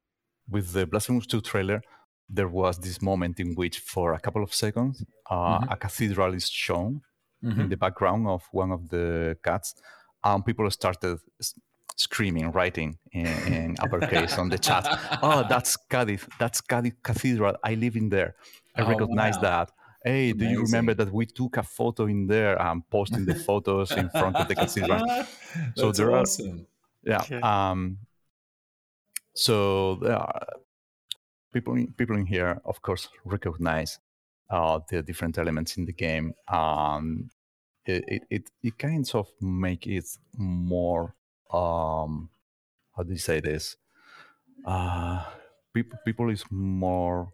[SPEAKER 6] with the Blasphemous 2 trailer, there was this moment in which, for a couple of seconds, uh,
[SPEAKER 3] Mhm.
[SPEAKER 6] a cathedral is shown
[SPEAKER 3] Mhm.
[SPEAKER 6] in the background of one of the cats, and people started s- screaming, writing in, in uppercase on the chat. Oh, that's Cadiz. That's Cadiz Cathedral. I live in there. I
[SPEAKER 3] Oh,
[SPEAKER 6] recognize
[SPEAKER 3] wow.
[SPEAKER 6] that. Hey, do you remember that we took a photo in there and posting the photos in front of the cathedral? So there are- Yeah.
[SPEAKER 5] Okay.
[SPEAKER 6] Um, so there are people in, people in here, of course, recognize uh, the different elements in the game. Um, it, it, it, it kind of make it more, um, how do you say this? Uh, people, people is more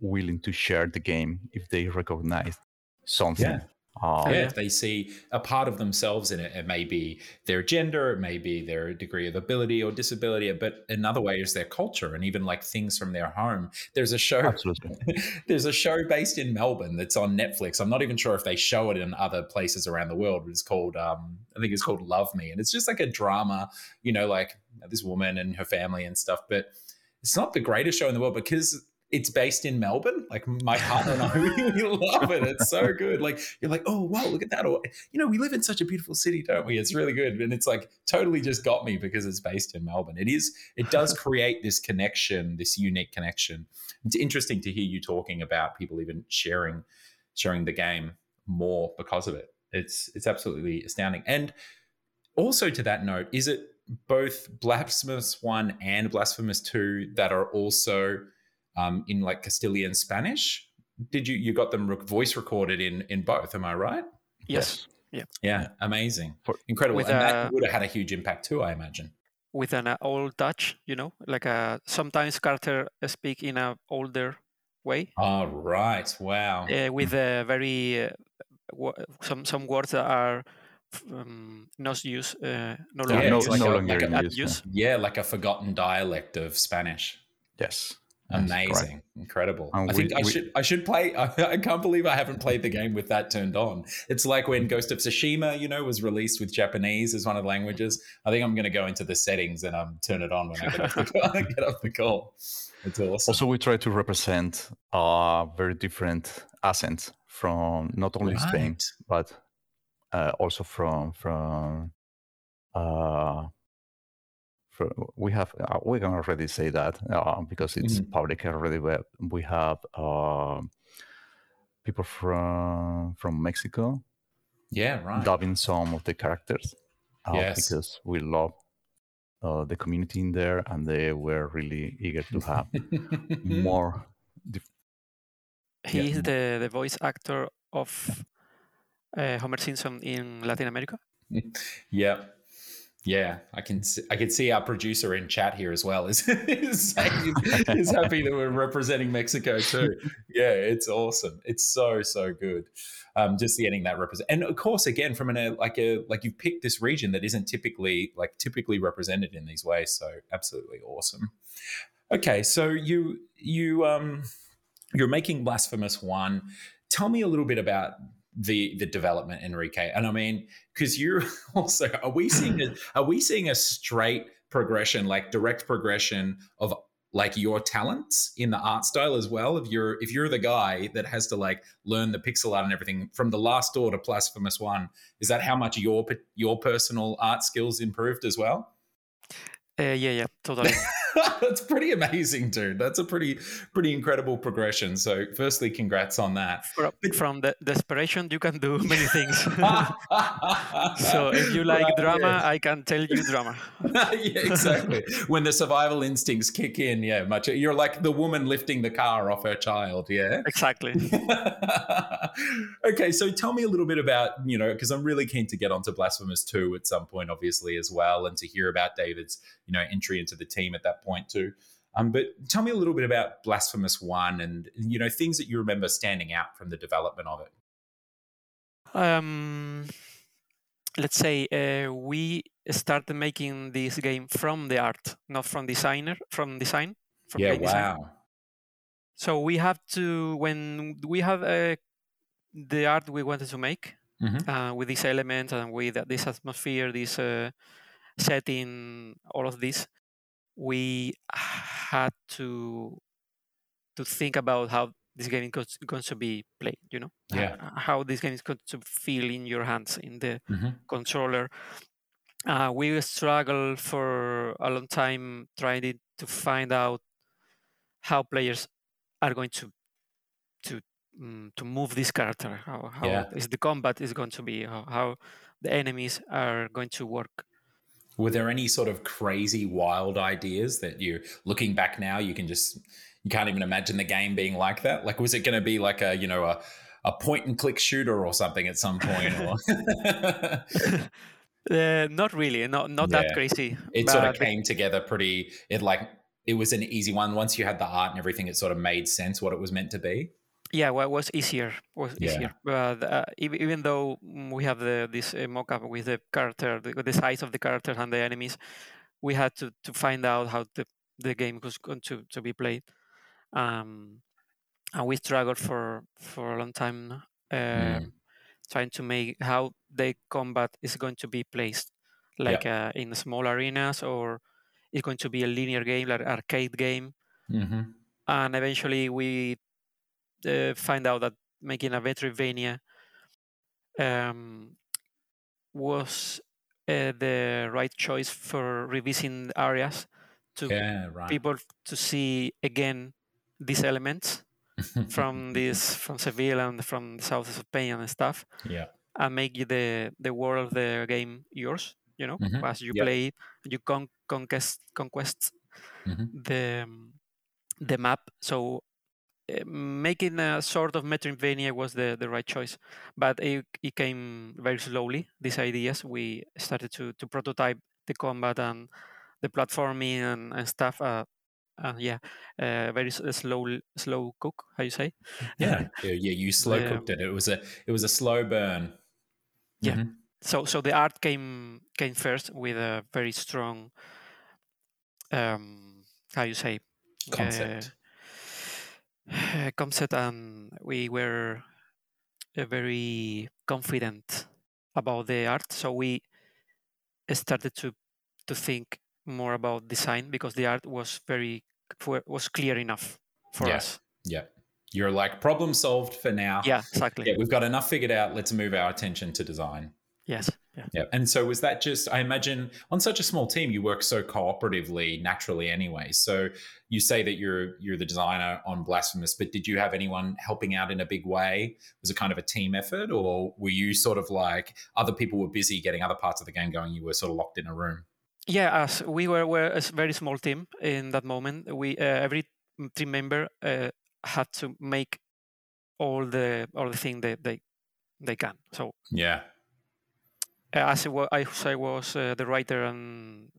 [SPEAKER 6] willing to share the game if they recognize something.
[SPEAKER 3] Yeah.
[SPEAKER 6] Uh,
[SPEAKER 3] yeah,
[SPEAKER 5] yeah.
[SPEAKER 3] if they see a part of themselves in it, it may be their gender, it may be their degree of ability or disability, but another way is their culture and even like things from their home. There's a show,
[SPEAKER 6] Absolutely.
[SPEAKER 3] there's a show based in Melbourne that's on Netflix. I'm not even sure if they show it in other places around the world. But it's called, um, I think it's called Love Me, and it's just like a drama, you know, like this woman and her family and stuff. But it's not the greatest show in the world because it's based in Melbourne. Like my partner and I, we, love it. It's so good. Like you're like, oh wow, look at that. Or you know, we live in such a beautiful city, don't we? It's really good. And it's like totally just got me because it's based in Melbourne. It is. It does create this connection, this unique connection. It's interesting to hear you talking about people even sharing sharing the game more because of it. It's it's absolutely astounding. And also to that note, is it both Blasphemous One and Blasphemous Two that are also um, in like Castilian Spanish? Did you you got them rec- voice recorded in in both? Am I right?
[SPEAKER 5] Yes.
[SPEAKER 3] Yeah, Yeah. amazing,
[SPEAKER 6] For-
[SPEAKER 3] incredible,
[SPEAKER 5] With,
[SPEAKER 3] and
[SPEAKER 5] uh,
[SPEAKER 3] that would have had a huge impact too, I imagine.
[SPEAKER 5] with an uh, old Dutch, you know, like a sometimes Carter speak in a older way,
[SPEAKER 3] Oh right, wow.
[SPEAKER 5] uh, with a very uh, wo- some some words that are um, not used, uh, no
[SPEAKER 3] Yeah,
[SPEAKER 5] longer
[SPEAKER 6] no,
[SPEAKER 3] it's like
[SPEAKER 6] no
[SPEAKER 3] a-
[SPEAKER 6] longer
[SPEAKER 3] like a-
[SPEAKER 6] in
[SPEAKER 5] at
[SPEAKER 6] use. yeah.
[SPEAKER 5] use.
[SPEAKER 3] Yeah, like a forgotten dialect of Spanish.
[SPEAKER 6] Yes.
[SPEAKER 3] Amazing, incredible. And I think we, I should I should play. I, I, can't believe I haven't played the game with that turned on. It's like when Ghost of Tsushima, you know, was released with Japanese as one of the languages. I think I'm going to go into the settings and um turn it on when I get off the, get off the call. It's awesome.
[SPEAKER 6] Also, we try to represent uh, very different accents from not only right. Spain but uh, also from from uh, we have uh, we can already say that uh, because it's mm-hmm. public already. But We have uh, people from from Mexico,
[SPEAKER 3] yeah, right,
[SPEAKER 6] dubbing some of the characters. Uh,
[SPEAKER 3] yes,
[SPEAKER 6] because we love uh, the community in there, and they were really eager to have more.
[SPEAKER 5] Dif- he yeah. is the the voice actor of uh, Homer Simpson in Latin America.
[SPEAKER 3] yeah, yeah, I can see, I can see our producer in chat here as well is is, is happy that we're representing Mexico too. Yeah, it's awesome. It's so so good. Um, just getting that represent, and of course, again from an like a like you've picked this region that isn't typically like typically represented in these ways. So absolutely awesome. Okay, so you you um you're making Blasphemous One. Tell me a little bit about the the development, Enrique. And I mean, because you're also are we seeing a, are we seeing a straight progression, like direct progression of like your talents in the art style as well? If you're if you're the guy that has to like learn the pixel art and everything from the last door to Blasphemous One, is that how much your your personal art skills improved as well?
[SPEAKER 5] Uh, yeah, yeah, totally.
[SPEAKER 3] That's pretty amazing, dude. That's a pretty pretty incredible progression. So, firstly, congrats on that.
[SPEAKER 5] From the desperation, you can do many things. so, if you like right, drama, I can tell you drama.
[SPEAKER 3] yeah, exactly. when the survival instincts kick in, yeah, much. You're like the woman lifting the car off her child. Yeah,
[SPEAKER 5] exactly.
[SPEAKER 3] okay, so tell me a little bit about you know because I'm really keen to get onto Blasphemous two at some point, obviously as well, and to hear about David's you know entry into the team at that point too. Um, but tell me a little bit about Blasphemous One and you know things that you remember standing out from the development of it.
[SPEAKER 5] Um, let's say uh, we started making this game from the art, not from designer, from design. From
[SPEAKER 3] yeah,
[SPEAKER 5] wow.
[SPEAKER 3] Design.
[SPEAKER 5] So we have to when we have uh, the art we wanted to make mm-hmm. uh, with these elements and with this atmosphere, this uh, setting, all of this, we had to to think about how this game is going to be played. You know,
[SPEAKER 3] yeah,
[SPEAKER 5] how this game is going to feel in your hands in the mm-hmm. controller. Uh, we struggled for a long time trying to find out how players are going to to um, to move this character. How, how yeah. is the combat is going to be? How, how the enemies are going to work
[SPEAKER 3] were there any sort of crazy wild ideas that you looking back now you can just you can't even imagine the game being like that? Like was it going to be like a you know a, a point and click shooter or something at some point or?
[SPEAKER 5] Uh, not really. Not not yeah. that crazy.
[SPEAKER 3] It sort of came together pretty it like it was an easy one. Once you had the art and everything it sort of made sense what it was meant to be
[SPEAKER 5] yeah well, it was easier was yeah. easier but uh, even though we have the this uh, mock-up with the character the, the, size of the character and the enemies we had to, to find out how the, the game was going to, to be played um, and we struggled for for a long time uh, mm. trying to make how the combat is going to be placed like yeah. uh, in small arenas or it's going to be a linear game like arcade game mm-hmm. and eventually we uh, find out that making a Metroidvania um, was uh, the right choice for revisiting areas to
[SPEAKER 3] yeah, right.
[SPEAKER 5] people to see again these elements from this from Seville and from the south of Spain and stuff.
[SPEAKER 3] Yeah.
[SPEAKER 5] And make the the world of the game yours. You know, mm-hmm. as you play it, you con- conquest conquest mm-hmm. the the map. So making a sort of Metroidvania was the, the right choice, but it, it came very slowly. These ideas we started to to prototype the combat and the platforming and, and stuff. Uh, uh, yeah, uh, very slow, slow cook. How you say?
[SPEAKER 3] Yeah, yeah, yeah. You slow cooked it. It was a, it was a slow burn.
[SPEAKER 5] Yeah. Mm-hmm. So, so the art came came first with a very strong, um, how you say,
[SPEAKER 3] concept.
[SPEAKER 5] concept, and we were uh, very confident about the art. So we started to to think more about design because the art was very was clear enough for
[SPEAKER 3] yeah.
[SPEAKER 5] us.
[SPEAKER 3] Yeah. You're like problem solved for now.
[SPEAKER 5] Yeah, exactly.
[SPEAKER 3] Yeah, we've got enough figured out. Let's move our attention to design.
[SPEAKER 5] Yes. Yeah.
[SPEAKER 3] Yeah. And so was that just I imagine on such a small team you work so cooperatively naturally anyway. So you say that you're you're the designer on Blasphemous, but did you have anyone helping out in a big way? Was it kind of a team effort or were you sort of like other people were busy getting other parts of the game going, you were sort of locked in a room?
[SPEAKER 5] Yeah, as we were, were a very small team in that moment. We uh, every team member uh, had to make all the all the thing that they they can. So
[SPEAKER 3] yeah,
[SPEAKER 5] as I was, I was uh, the writer and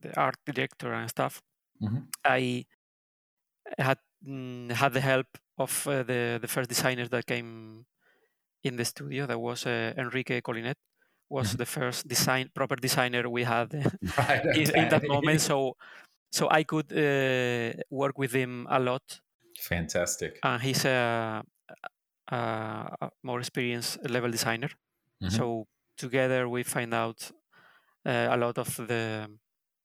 [SPEAKER 5] the art director and stuff.
[SPEAKER 3] Mm-hmm.
[SPEAKER 5] I had mm, had the help of uh, the the first designers that came in the studio. That was uh, Enrique Colinet was
[SPEAKER 3] Mm-hmm.
[SPEAKER 5] the first design proper designer we had
[SPEAKER 3] right, okay.
[SPEAKER 5] in, in that moment. So so I could uh, work with him a lot.
[SPEAKER 3] Fantastic.
[SPEAKER 5] And he's a, a, more experienced level designer.
[SPEAKER 3] Mhm.
[SPEAKER 5] So together we find out uh, a lot of the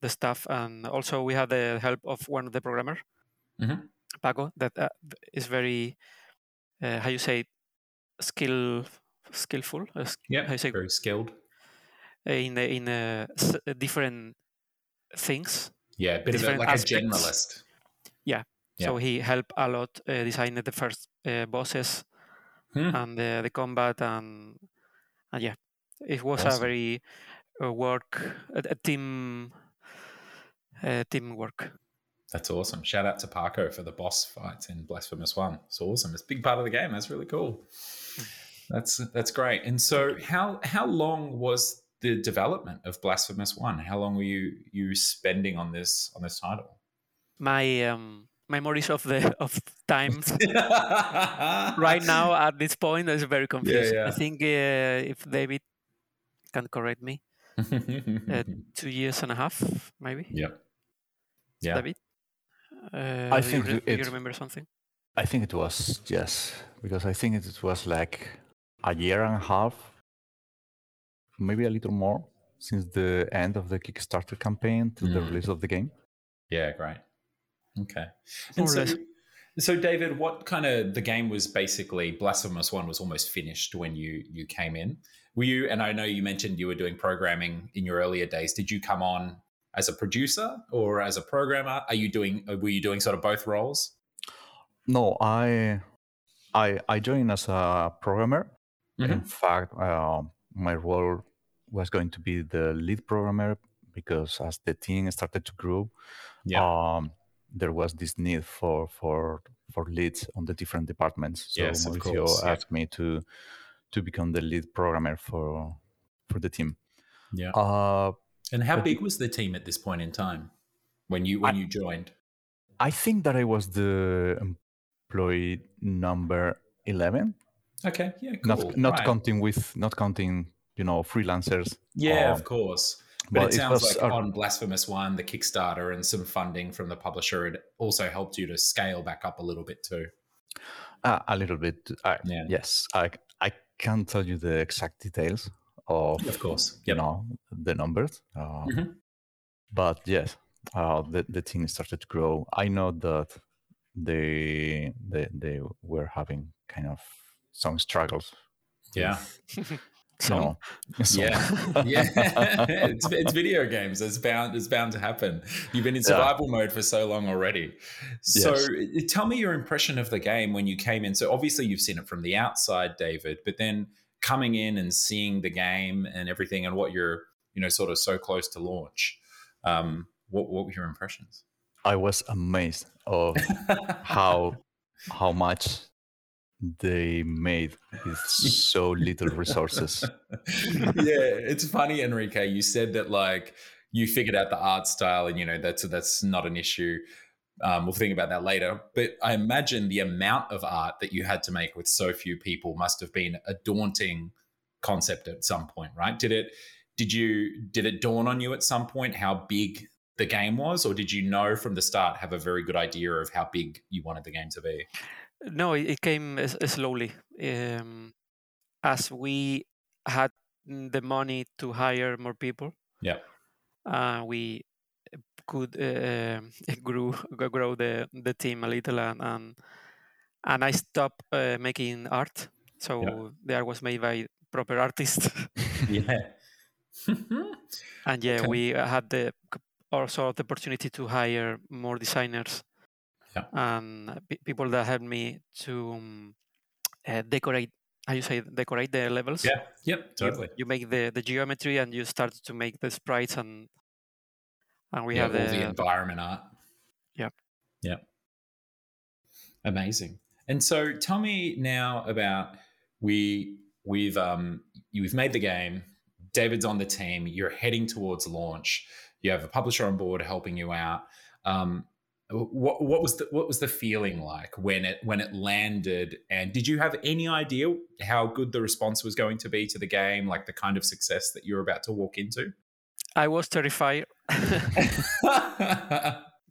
[SPEAKER 5] the stuff, and also we have the help of one of the programmer,
[SPEAKER 3] Mhm.
[SPEAKER 5] Paco, that uh, is very uh, how you say skill skillful. Uh,
[SPEAKER 3] Yeah,
[SPEAKER 5] how you say
[SPEAKER 3] very skilled.
[SPEAKER 5] in the, in uh, s- different things.
[SPEAKER 3] Yeah, a bit of a, like
[SPEAKER 5] aspects.
[SPEAKER 3] a generalist.
[SPEAKER 5] Yeah.
[SPEAKER 3] Yeah.
[SPEAKER 5] So he helped a lot uh, design the first uh, bosses
[SPEAKER 3] Hmm.
[SPEAKER 5] and the, the combat and, and yeah, it was a very uh, work a, a team uh, teamwork.
[SPEAKER 3] That's awesome. Shout out to Paco for the boss fights in Blasphemous One. It's awesome. It's a big part of the game. That's really cool. That's that's great. And so how how long was the development of Blasphemous One? How long were you you spending on this on this title?
[SPEAKER 5] My um, memories of the of time right now at this point is very confused.
[SPEAKER 3] yeah.
[SPEAKER 5] I think uh, if David can correct me, uh, two years and a half maybe.
[SPEAKER 3] Yep. Yeah.
[SPEAKER 5] David, uh,
[SPEAKER 6] I
[SPEAKER 5] do
[SPEAKER 6] think
[SPEAKER 5] you, re-
[SPEAKER 6] it-
[SPEAKER 5] do you remember something.
[SPEAKER 6] I think it was yes, because I think it was like a year and a half, maybe a little more, since the end of the Kickstarter campaign to the
[SPEAKER 3] Mm.
[SPEAKER 6] release of the game.
[SPEAKER 3] Yeah, great. Okay.
[SPEAKER 5] More
[SPEAKER 3] And so,
[SPEAKER 5] less.
[SPEAKER 3] so David, what kind of the game was basically Blasphemous One was almost finished when you you came in. Were you? And I know you mentioned you were doing programming in your earlier days. Did you come on as a producer or as a programmer? Are you doing? Were you doing sort of both roles?
[SPEAKER 6] No, I, I, I joined as a programmer. In
[SPEAKER 3] Mhm.
[SPEAKER 6] fact, uh, my role was going to be the lead programmer because as the team started to grow,
[SPEAKER 3] Yeah.
[SPEAKER 6] um, there was this need for for for leads on the different departments. So
[SPEAKER 3] Yes, of
[SPEAKER 6] Mauricio
[SPEAKER 3] yeah.
[SPEAKER 6] asked me to to become the lead programmer for for the team.
[SPEAKER 3] Yeah.
[SPEAKER 6] Uh,
[SPEAKER 3] And how big was the team at this point in time when you when
[SPEAKER 6] I-
[SPEAKER 3] you joined?
[SPEAKER 6] I think that I was the employee number eleven,
[SPEAKER 3] Okay. Yeah. Cool.
[SPEAKER 6] not not
[SPEAKER 3] Right.
[SPEAKER 6] counting with not counting you know freelancers.
[SPEAKER 3] Yeah,
[SPEAKER 6] um,
[SPEAKER 3] of course. But
[SPEAKER 6] but
[SPEAKER 3] it
[SPEAKER 6] it
[SPEAKER 3] sounds
[SPEAKER 6] was
[SPEAKER 3] like on Blasphemous One, the Kickstarter, and some funding from the publisher, it also helped you to scale back up a little bit too.
[SPEAKER 6] Uh, a little bit. I,
[SPEAKER 3] Yeah.
[SPEAKER 6] Yes, I can't tell you the exact details of
[SPEAKER 3] Of course.
[SPEAKER 6] you know the numbers, uh,
[SPEAKER 3] Mhm.
[SPEAKER 6] but yes, uh, the the team started to grow. I know that they they they were having kind of some struggles.
[SPEAKER 3] Yeah.
[SPEAKER 6] Know, some-
[SPEAKER 3] Yeah. Yeah. it's, it's video games. It's bound it's bound to happen. You've been in
[SPEAKER 6] Yeah.
[SPEAKER 3] survival mode for so long already. So
[SPEAKER 6] Yes.
[SPEAKER 3] tell me your impression of the game when you came in. So obviously you've seen it from the outside, David, but then coming in and seeing the game and everything and what you're, you know, sort of so close to launch. Um, what what were your impressions?
[SPEAKER 6] I was amazed of how how much they made with so little resources.
[SPEAKER 3] yeah, it's funny, Enrique. You said that like you figured out the art style, and you know that's that's not an issue. Um, we'll think about that later. But I imagine the amount of art that you had to make with so few people must have been a daunting concept at some point, right? Did it? Did you? Did it dawn on you at some point how big the game was, or did you know from the start have a very good idea of how big you wanted the game to be?
[SPEAKER 5] No, it, came slowly. Um, as we had the money to hire more people,
[SPEAKER 3] Yeah.
[SPEAKER 5] uh, we could uh, grew grow the the team a little, and and, and I stopped uh, making art. So the art was made by proper artists,
[SPEAKER 3] Yeah.
[SPEAKER 5] and yeah,
[SPEAKER 3] Okay.
[SPEAKER 5] we had the also the opportunity to hire more designers
[SPEAKER 3] Yeah.
[SPEAKER 5] and pe- people that helped me to um, uh, decorate. How you say decorate the levels?
[SPEAKER 3] yeah. Yep.
[SPEAKER 5] you-
[SPEAKER 3] Totally.
[SPEAKER 5] You, make the, the geometry and you start to make the sprites and and we
[SPEAKER 3] yeah,
[SPEAKER 5] have
[SPEAKER 3] all
[SPEAKER 5] the,
[SPEAKER 3] the environment art.
[SPEAKER 5] Yep.
[SPEAKER 3] Yep. Amazing. And so tell me now about we we've um you've made the game, David's on the team, you're heading towards launch, you have a publisher on board helping you out. Um what, what was the what was the feeling like when it when it landed and did you have any idea how good the response was going to be to the game like the kind of success that you're about to walk into
[SPEAKER 5] I was terrified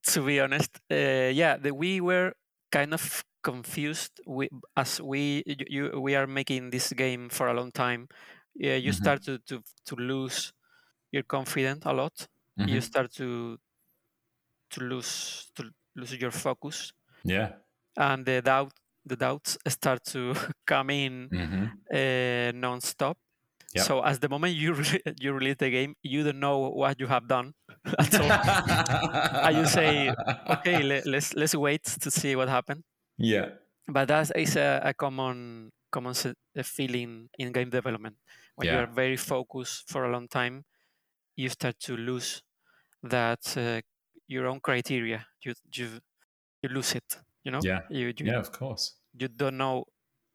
[SPEAKER 5] to be honest. Uh, yeah, the, we were kind of confused we, as we you, you, we are making this game for a long time. Yeah, you
[SPEAKER 3] Mhm.
[SPEAKER 5] start to, to to lose your confidence a lot. You
[SPEAKER 3] Mhm.
[SPEAKER 5] start to to lose to lose your focus,
[SPEAKER 3] yeah
[SPEAKER 5] and the doubt the doubts start to come in
[SPEAKER 3] hmm
[SPEAKER 5] uh, non-stop.
[SPEAKER 3] Yep.
[SPEAKER 5] So as the moment you re- you release the game, you don't know what you have done at all. and you say, okay, le- let's let's wait to see what happened.
[SPEAKER 3] yeah
[SPEAKER 5] But that is a, a common common se- feeling in game development. When you are very focused for a long time, you start to lose that uh, your own criteria. You you you lose it. You know.
[SPEAKER 3] Yeah.
[SPEAKER 5] You you,
[SPEAKER 3] yeah of course
[SPEAKER 5] you don't know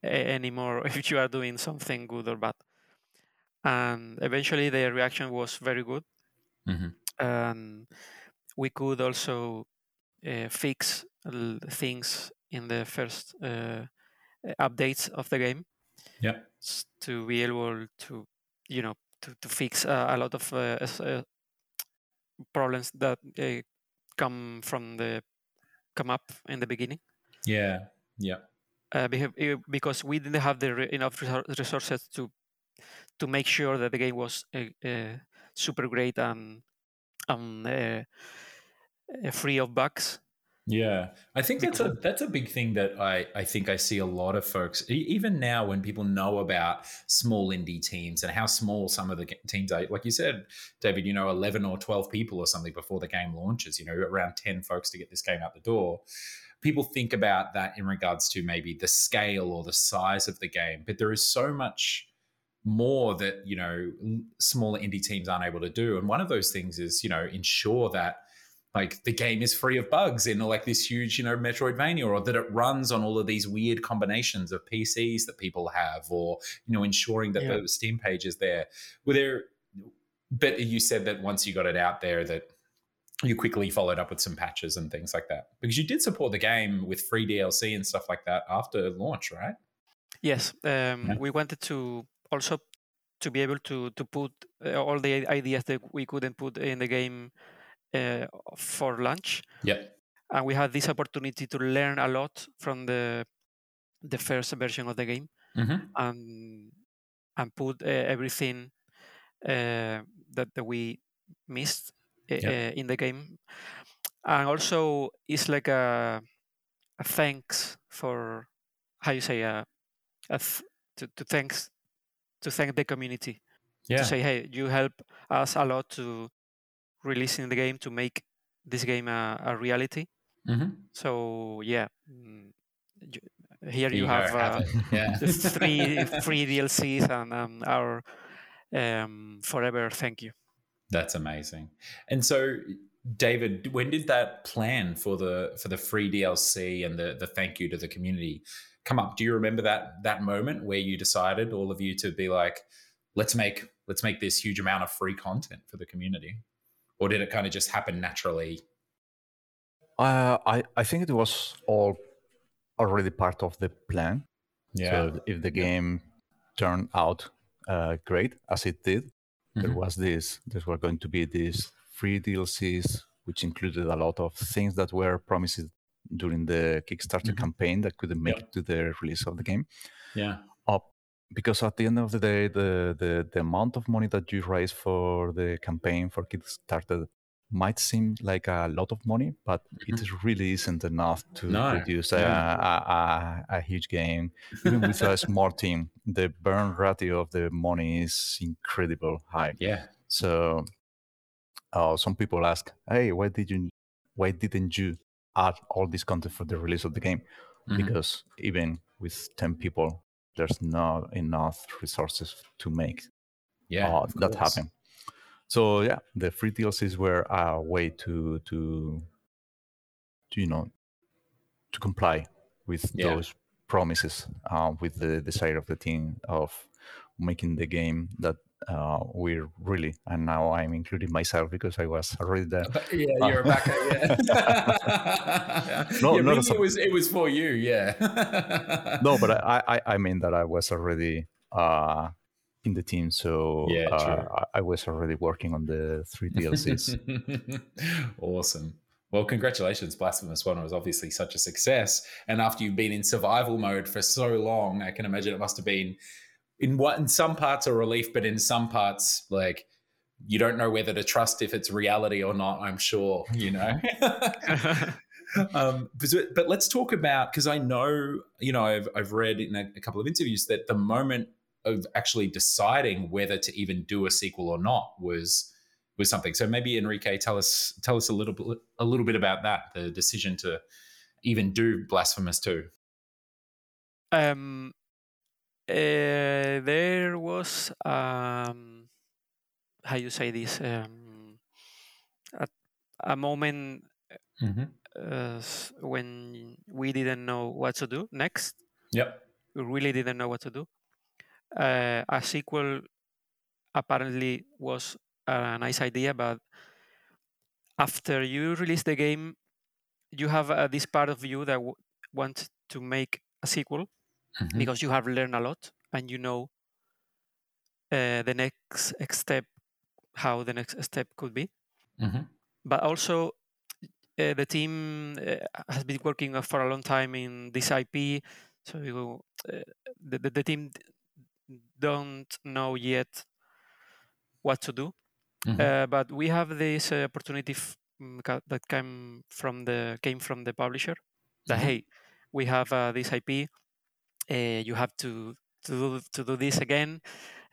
[SPEAKER 5] anymore if you are doing something good or bad. And eventually, the reaction was very good
[SPEAKER 3] Mhm.
[SPEAKER 5] and we could also uh, fix things in the first uh, updates of the game
[SPEAKER 3] yeah
[SPEAKER 5] to be able to you know to, to fix uh, a lot of problems that come from the come up in the beginning
[SPEAKER 3] yeah yeah
[SPEAKER 5] uh, eh, because we didn't have the re- enough resources to to make sure that the game was uh, uh, super great and uh, free of bugs.
[SPEAKER 3] Yeah, I think that's a that's a big thing that I I think I see a lot of folks even now when people know about small indie teams and how small some of the teams are. Like you said, David, you know, eleven or twelve people or something before the game launches. You know, around ten folks to get this game out the door. People think about that in regards to maybe the scale or the size of the game, but there is so much more that you know smaller indie teams aren't able to do. And one of those things is you know ensure that like the game is free of bugs in like this huge, you know, Metroidvania, or that it runs on all of these weird combinations of PCs that people have, or you know, ensuring that
[SPEAKER 5] Yeah.
[SPEAKER 3] the Steam page is there. Were there? But you said that once you got it out there, that you quickly followed up with some patches and things like that because you did support the game with free DLC and stuff like that after launch, right?
[SPEAKER 5] Yes, um,
[SPEAKER 3] Yeah.
[SPEAKER 5] we wanted to also to be able to to put uh, all the ideas that we couldn't put in the game for lunch.
[SPEAKER 3] Yep.
[SPEAKER 5] and we had this opportunity to learn a lot from the the first version of the game
[SPEAKER 3] Mm-hmm.
[SPEAKER 5] and and put uh, everything uh, that, that we missed uh,
[SPEAKER 3] Yeah.
[SPEAKER 5] uh, in the game and also it's like a, a thanks for how you say uh, a th- to, to thanks to thank the community
[SPEAKER 3] Yeah.
[SPEAKER 5] to say hey you help us a lot to releasing the game to make this game a, a reality
[SPEAKER 3] mm-hmm.
[SPEAKER 5] so yeah mm, you, here you,
[SPEAKER 3] go,
[SPEAKER 5] have, uh.
[SPEAKER 3] Yeah.
[SPEAKER 5] three free DLCs and um, our um, forever thank you.
[SPEAKER 3] That's amazing. And so, David, when did that plan for the for the free DLC and the the thank you to the community come up? Do you remember that that moment where you decided all of you to be like, let's make let's make this huge amount of free content for the community, or did it kind of just happen naturally?
[SPEAKER 6] Uh, I, I think it was all already part of the plan.
[SPEAKER 3] Yeah.
[SPEAKER 6] So if the game turned out uh, great as it did, there
[SPEAKER 3] Mhm.
[SPEAKER 6] was this. There were going to be these free DLCs, which included a lot of things that were promised during the Kickstarter
[SPEAKER 3] Mhm.
[SPEAKER 6] campaign that couldn't make it to the release of the game.
[SPEAKER 3] Yeah.
[SPEAKER 6] Because at the end of the day, the, the the amount of money that you raise for the campaign for Kickstarter might seem like a lot of money, but it really isn't enough to
[SPEAKER 3] No,
[SPEAKER 6] produce a,
[SPEAKER 3] no.
[SPEAKER 6] a, a, a huge game. Even with a small team, the burn ratio of the money is incredible high.
[SPEAKER 3] Yeah.
[SPEAKER 6] So, uh, some people ask, "Hey, why did you, why didn't you add all this content for the release of the game?"
[SPEAKER 3] Mhm.
[SPEAKER 6] Because even with ten people, there's not enough resources to make
[SPEAKER 3] Yeah.
[SPEAKER 6] uh, that
[SPEAKER 3] course.
[SPEAKER 6] happen. So yeah, the free DLCs were a way to to, to you know to comply with
[SPEAKER 3] Yeah.
[SPEAKER 6] those promises, uh, with the desire of the team of making the game that uh, we're really and now I'm including myself because I was already there.
[SPEAKER 3] Yeah, you're a backer. Yeah.
[SPEAKER 6] No,
[SPEAKER 3] yeah,
[SPEAKER 6] not
[SPEAKER 3] really
[SPEAKER 6] a-
[SPEAKER 3] it was it was for you. Yeah.
[SPEAKER 6] no, but I, I I mean that I was already uh, in the team, so
[SPEAKER 3] Yeah,
[SPEAKER 6] uh. I- I was already working on the three DLCs.
[SPEAKER 3] awesome. Well, congratulations. Blasphemous One was obviously such a success. And after you've been in survival mode for so long, I can imagine it must have been in what in some parts a relief, but in some parts, like you don't know whether to trust if it's reality or not, I'm sure, you know. um, but, but let's talk about because I know, you know, I've, I've read in a, a couple of interviews that the moment of actually deciding whether to even do a sequel or not was was something. So maybe Enrique, tell us tell us a little bit a little bit about that, the decision to even do Blasphemous Two.
[SPEAKER 5] Um, uh, there was um, how you say this um, a, a moment uh, when we didn't know what to do next.
[SPEAKER 3] Yep.
[SPEAKER 5] We really didn't know what to do. Uh, a sequel apparently was a nice idea, but after you release the game, you have uh, this part of you that w- wants to make a sequel
[SPEAKER 3] Mhm.
[SPEAKER 5] because you have learned a lot and you know uh, the next step, how the next step could be.
[SPEAKER 3] Mhm.
[SPEAKER 5] But also, uh, the team uh, has been working for a long time in this IP, so you, uh, the, the the team don't know yet what to do.
[SPEAKER 3] Mhm.
[SPEAKER 5] Uh, but we have this uh, opportunity f- mm, that came from the came from the publisher. That
[SPEAKER 3] Mhm.
[SPEAKER 5] hey, we have uh, this IP. Uh, you have to to do, to do this again.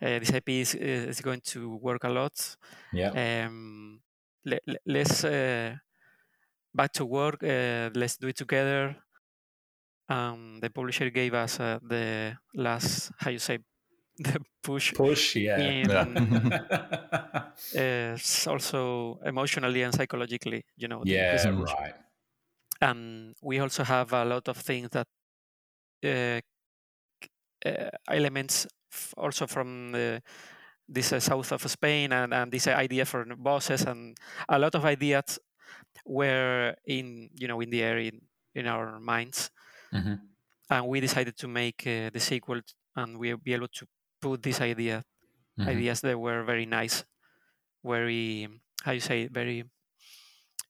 [SPEAKER 5] Uh, this IP is, is going to work a lot.
[SPEAKER 3] Yeah.
[SPEAKER 5] Um, le- le- let's uh, back to work. Uh, let's do it together. Um, the publisher gave us uh, the last how you say the push
[SPEAKER 3] Push. Yeah.
[SPEAKER 5] in
[SPEAKER 6] Yeah.
[SPEAKER 5] uh, also emotionally and psychologically, you know.
[SPEAKER 3] yeah. Right.
[SPEAKER 5] And we also have a lot of things that uh, elements f- also from the, this uh, south of Spain and, and this idea for bosses and a lot of ideas were in you know in the air in, in our minds
[SPEAKER 3] Mhm.
[SPEAKER 5] and we decided to make uh, the sequel and we'll be able to put this idea
[SPEAKER 3] Mhm.
[SPEAKER 5] ideas that were very nice very how you say very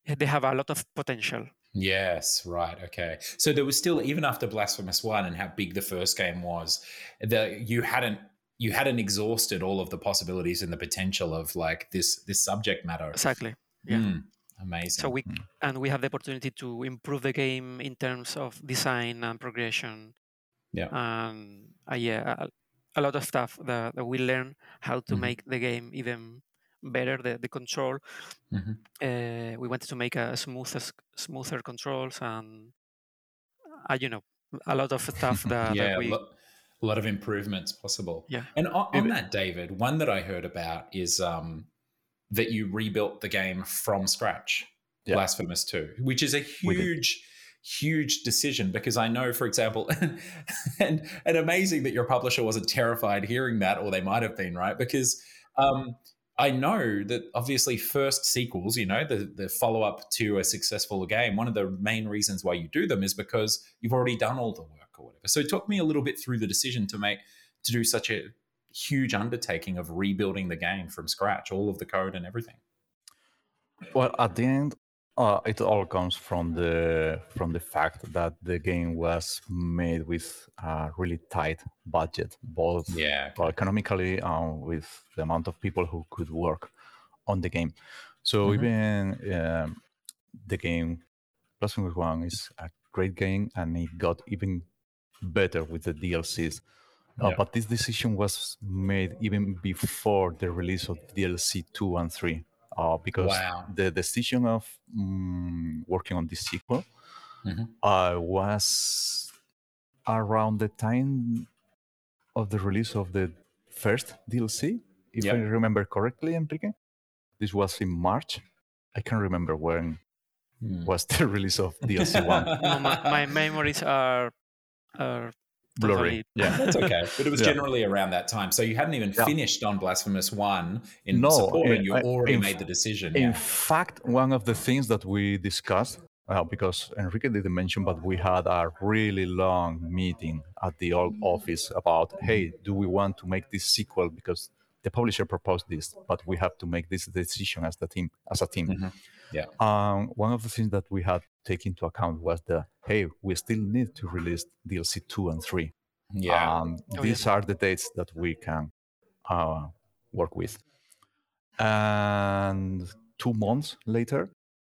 [SPEAKER 5] they have a lot of potential
[SPEAKER 3] Yes, right. Okay. So there was still even after Blasphemous 1 and how big the first game was, that you hadn't you hadn't exhausted all of the possibilities and the potential of like this this subject matter.
[SPEAKER 5] exactly yeah.
[SPEAKER 3] Mm, amazing.
[SPEAKER 5] so we and we have the opportunity to improve the game in terms of design and progression
[SPEAKER 3] Yeah.
[SPEAKER 5] and uh, yeah a, a lot of stuff that, that we learn how to
[SPEAKER 3] Mhm.
[SPEAKER 5] make the game even better the, the control
[SPEAKER 3] Mhm.
[SPEAKER 5] uh, we wanted to make a smoother smoother controls and uh, you know a lot of stuff that,
[SPEAKER 3] yeah,
[SPEAKER 5] that we
[SPEAKER 3] lo- a lot of improvements possible.
[SPEAKER 5] Yeah.
[SPEAKER 3] And on, on that, David, one that I heard about is um, that you rebuilt the game from scratch,
[SPEAKER 6] Yeah.
[SPEAKER 3] Blasphemous 2, which is a huge, huge decision because I know, for example, and and amazing that your publisher wasn't terrified hearing that, or they might have been, right? Because um, I know that obviously first sequels, you know, the, the follow up to a successful game, one of the main reasons why you do them is because you've already done all the work or whatever. So talk me a little bit through the decision to make to do such a huge undertaking of rebuilding the game from scratch, all of the code and everything.
[SPEAKER 6] Well, at the end, Uh, it all comes from the from the fact that the game was made with a really tight budget, both
[SPEAKER 3] Yeah.
[SPEAKER 6] uh, economically and with the amount of people who could work on the game. So
[SPEAKER 3] Mhm.
[SPEAKER 6] even um, the game Blasphemous One is a great game, and it got even better with the DLCs. Uh,
[SPEAKER 3] Yeah.
[SPEAKER 6] But this decision was made even before the release of DLC two and three, uh, because
[SPEAKER 3] Wow.
[SPEAKER 6] the decision of mm, working on this sequel
[SPEAKER 3] Mhm.
[SPEAKER 6] uh, was around the time of the release of the first DLC, if I remember correctly, Enrique. This was in March. I can't remember when
[SPEAKER 3] Hmm.
[SPEAKER 6] was the release of DLC one.
[SPEAKER 5] No, my, my memories are are
[SPEAKER 6] Blurry.
[SPEAKER 5] totally
[SPEAKER 6] Yeah.
[SPEAKER 3] That's okay. But it was
[SPEAKER 6] Yeah.
[SPEAKER 3] generally around that time. So you hadn't even
[SPEAKER 6] Yeah.
[SPEAKER 3] finished on Blasphemous 1 in
[SPEAKER 6] No,
[SPEAKER 3] support and you already
[SPEAKER 6] in
[SPEAKER 3] made the decision.
[SPEAKER 6] In
[SPEAKER 3] yeah.
[SPEAKER 6] fact, one of the things that we discussed, uh, because Enrique didn't mention, but we had a really long meeting at the old office about, hey, do we want to make this sequel? Because the publisher proposed this, but we have to make this decision as the team, as a team.
[SPEAKER 3] Mhm. Yeah.
[SPEAKER 6] Um, one of the things that we had to take into account was the, hey, we still need to release DLC two and three.
[SPEAKER 3] Yeah.
[SPEAKER 6] Um,
[SPEAKER 5] Oh,
[SPEAKER 6] these are the dates that we can uh, work with. And two months later,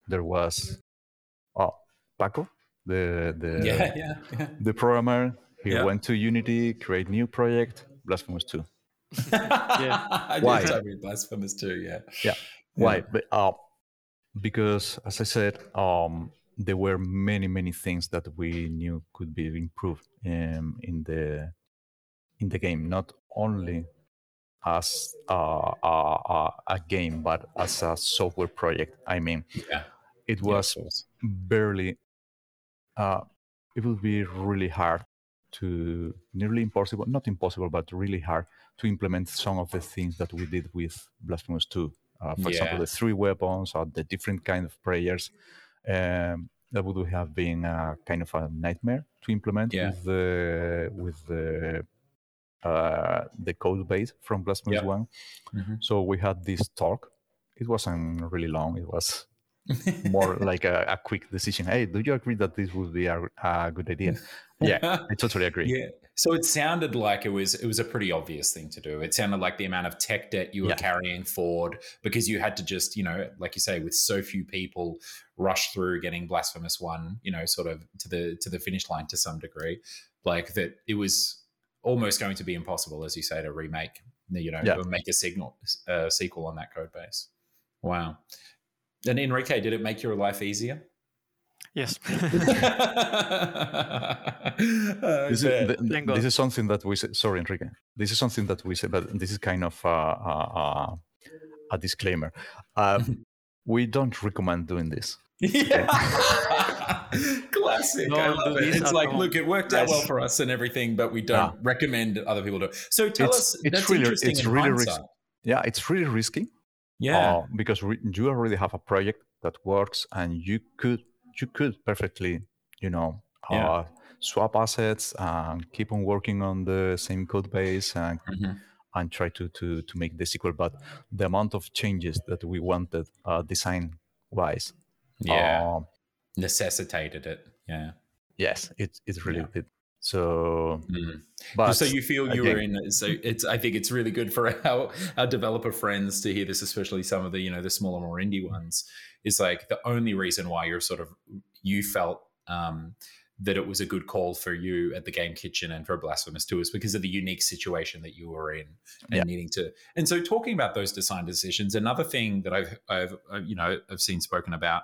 [SPEAKER 6] there was oh, Paco, the the
[SPEAKER 3] yeah, yeah, yeah.
[SPEAKER 6] the programmer. He
[SPEAKER 3] Yeah.
[SPEAKER 6] went to Unity, create new project, Blasphemous 2.
[SPEAKER 3] I did
[SPEAKER 6] Why?
[SPEAKER 3] tell me Blasphemous too, yeah.
[SPEAKER 6] Yeah. Why? But, uh, because, as I said, um, there were many, many things that we knew could be improved um, in the in the game, not only as a, a, a, a game, but as a software project. I mean,
[SPEAKER 3] Yeah.
[SPEAKER 6] it was
[SPEAKER 3] course.
[SPEAKER 6] barely. Uh, it would be really hard to, nearly impossible, not impossible, but really hard to implement some of the things that we did with Blasphemous 2. Uh, for example, the three weapons or the different kind of prayers. Um, that would have been a kind of a nightmare to implement
[SPEAKER 3] Yeah.
[SPEAKER 6] with the with the uh, the code base from Blasphemous
[SPEAKER 3] Yeah.
[SPEAKER 6] One.
[SPEAKER 3] Mhm.
[SPEAKER 6] So we had this talk. It wasn't really long. It was more like a, a quick decision. Hey, do you agree that this would be a, a good idea? Yeah, I totally agree.
[SPEAKER 3] Yeah. So it sounded like it was it was a pretty obvious thing to do. It sounded like the amount of tech debt you were
[SPEAKER 6] Yeah.
[SPEAKER 3] carrying forward because you had to just, you know, like you say, with so few people, rush through getting Blasphemous One, you know, sort of to the to the finish line to some degree. Like that, it was almost going to be impossible, as you say, to remake, you know,
[SPEAKER 6] Yeah.
[SPEAKER 3] make a signal uh, sequel on that code base. Wow. And Enrique, did it make your life easier?
[SPEAKER 5] Yes.
[SPEAKER 6] This is,
[SPEAKER 3] Okay.
[SPEAKER 6] th- th-
[SPEAKER 5] Thank God.
[SPEAKER 6] this is something that we say. Sorry, Enrique. This is something that we say, but this is kind of uh, uh, uh, a disclaimer. Uh, we don't recommend doing this.
[SPEAKER 3] Yeah. Classic. I love it. It's like,
[SPEAKER 5] home.
[SPEAKER 3] look, it worked out well for us and everything, but we don't
[SPEAKER 6] Yeah.
[SPEAKER 3] recommend other people do it. So tell
[SPEAKER 6] It's-
[SPEAKER 3] us,
[SPEAKER 6] it's
[SPEAKER 3] that's
[SPEAKER 6] really-
[SPEAKER 3] interesting
[SPEAKER 6] it's
[SPEAKER 3] in
[SPEAKER 6] really ris-
[SPEAKER 3] hindsight.
[SPEAKER 6] Yeah, it's really risky.
[SPEAKER 3] Yeah.
[SPEAKER 6] uh, because re- you already have a project that works, and you could you could perfectly, you know,
[SPEAKER 3] Yeah.
[SPEAKER 6] uh, swap assets and keep on working on the same code base and
[SPEAKER 3] Mhm.
[SPEAKER 6] and try to to to make the sequel. But the amount of changes that we wanted, uh, design wise,
[SPEAKER 3] Yeah.
[SPEAKER 6] uh,
[SPEAKER 3] Necessitated it. Yeah.
[SPEAKER 6] yes, it it really
[SPEAKER 3] Yeah.
[SPEAKER 6] did. So,
[SPEAKER 3] Mm.
[SPEAKER 6] but
[SPEAKER 3] so you feel you were in so it's i think it's really good for our, our developer friends to hear this especially some of the you know the smaller more indie ones is like the only reason why you're sort of you felt um that it was a good call for you at the game kitchen and for blasphemous 2 is because of the unique situation that you were in and
[SPEAKER 6] Yeah.
[SPEAKER 3] needing to and so talking about those design decisions another thing that i've i've uh, you know i've seen spoken about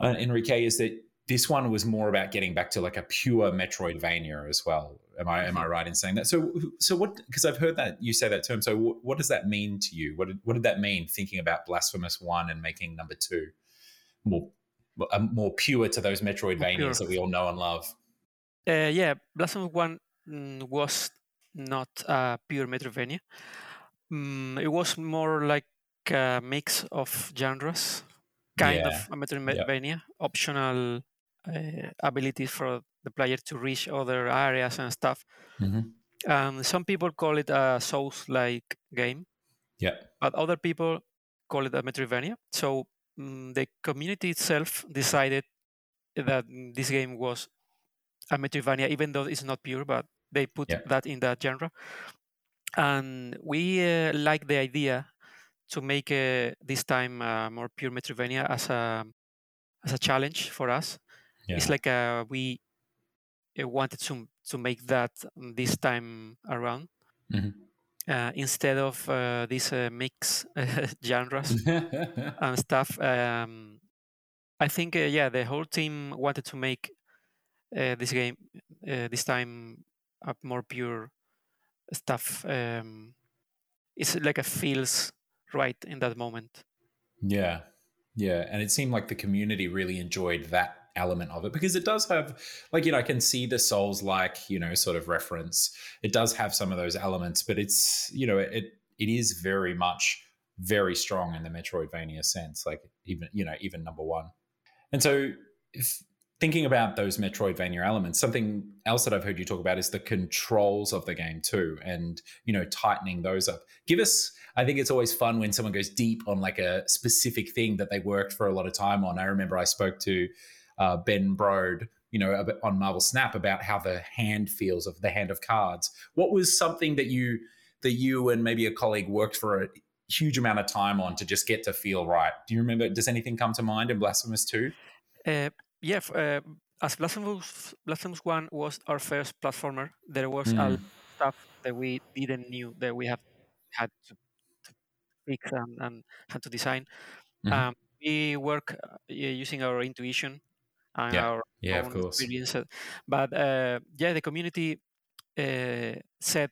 [SPEAKER 3] uh, enrique is that this one was more about getting back to like a pure Metroidvania as well. Am I am I right in saying that? So so what? Because I've heard that you say that term. So what, what does that mean to you? What did, what did that mean? Thinking about Blasphemous One and making number two more more pure to those Metroidvanias that we all know and love.
[SPEAKER 5] Uh, yeah, Blasphemous One mm, was not a pure Metroidvania. Mm, it was more like a mix of genres, kind
[SPEAKER 3] Yeah,
[SPEAKER 5] of a Metroidvania, optional uh, abilities for the player to reach other areas and stuff. Um, some people call it a Souls-like game,
[SPEAKER 3] Yeah.
[SPEAKER 5] but other people call it a Metroidvania. So mm, the community itself decided that this game was a Metroidvania, even though it's not pure, but they put
[SPEAKER 3] Yeah.
[SPEAKER 5] that in that genre. And we uh, like the idea to make uh, this time uh, more pure Metroidvania as a as a challenge for us.
[SPEAKER 3] Yeah.
[SPEAKER 5] It's like uh, we uh, wanted to to make that this time around
[SPEAKER 3] Mhm.
[SPEAKER 5] uh, instead of uh, these uh, mix genres and stuff. Um, I think uh, yeah, the whole team wanted to make uh, this game uh, this time a more pure stuff. Um, it's like a feels right in that moment.
[SPEAKER 3] Yeah. Yeah. And it seemed like the community really enjoyed that element of it because it does have, like, you know, I can see the Souls like, you know, sort of reference. It does have some of those elements, but it's, you know, it, it is very much very strong in the Metroidvania sense, like even, you know, even number one. And so if thinking about those Metroidvania elements, something else that I've heard you talk about is the controls of the game too, and you know, tightening those up. Give us, I think it's always fun when someone goes deep on like a specific thing that they worked for a lot of time on. I remember I spoke to uh, Ben Brode, you know, on Marvel Snap about how the hand feels of the hand of cards. What was something that you that you and maybe a colleague worked for a huge amount of time on to just get to feel right? Do you remember? Does anything come to mind in Blasphemous Two?
[SPEAKER 5] Uh, yeah, uh, as Blasphemous, Blasphemous One was our first platformer, there was
[SPEAKER 3] Mm.
[SPEAKER 5] of stuff that we didn't knew that we have had to, to fix and, and had to design.
[SPEAKER 3] Mhm.
[SPEAKER 5] Um, we work uh, using our intuition and
[SPEAKER 3] Yeah.
[SPEAKER 5] our
[SPEAKER 3] Yeah, of
[SPEAKER 5] own
[SPEAKER 3] course.
[SPEAKER 5] experience. uh, But uh, yeah, the community uh, said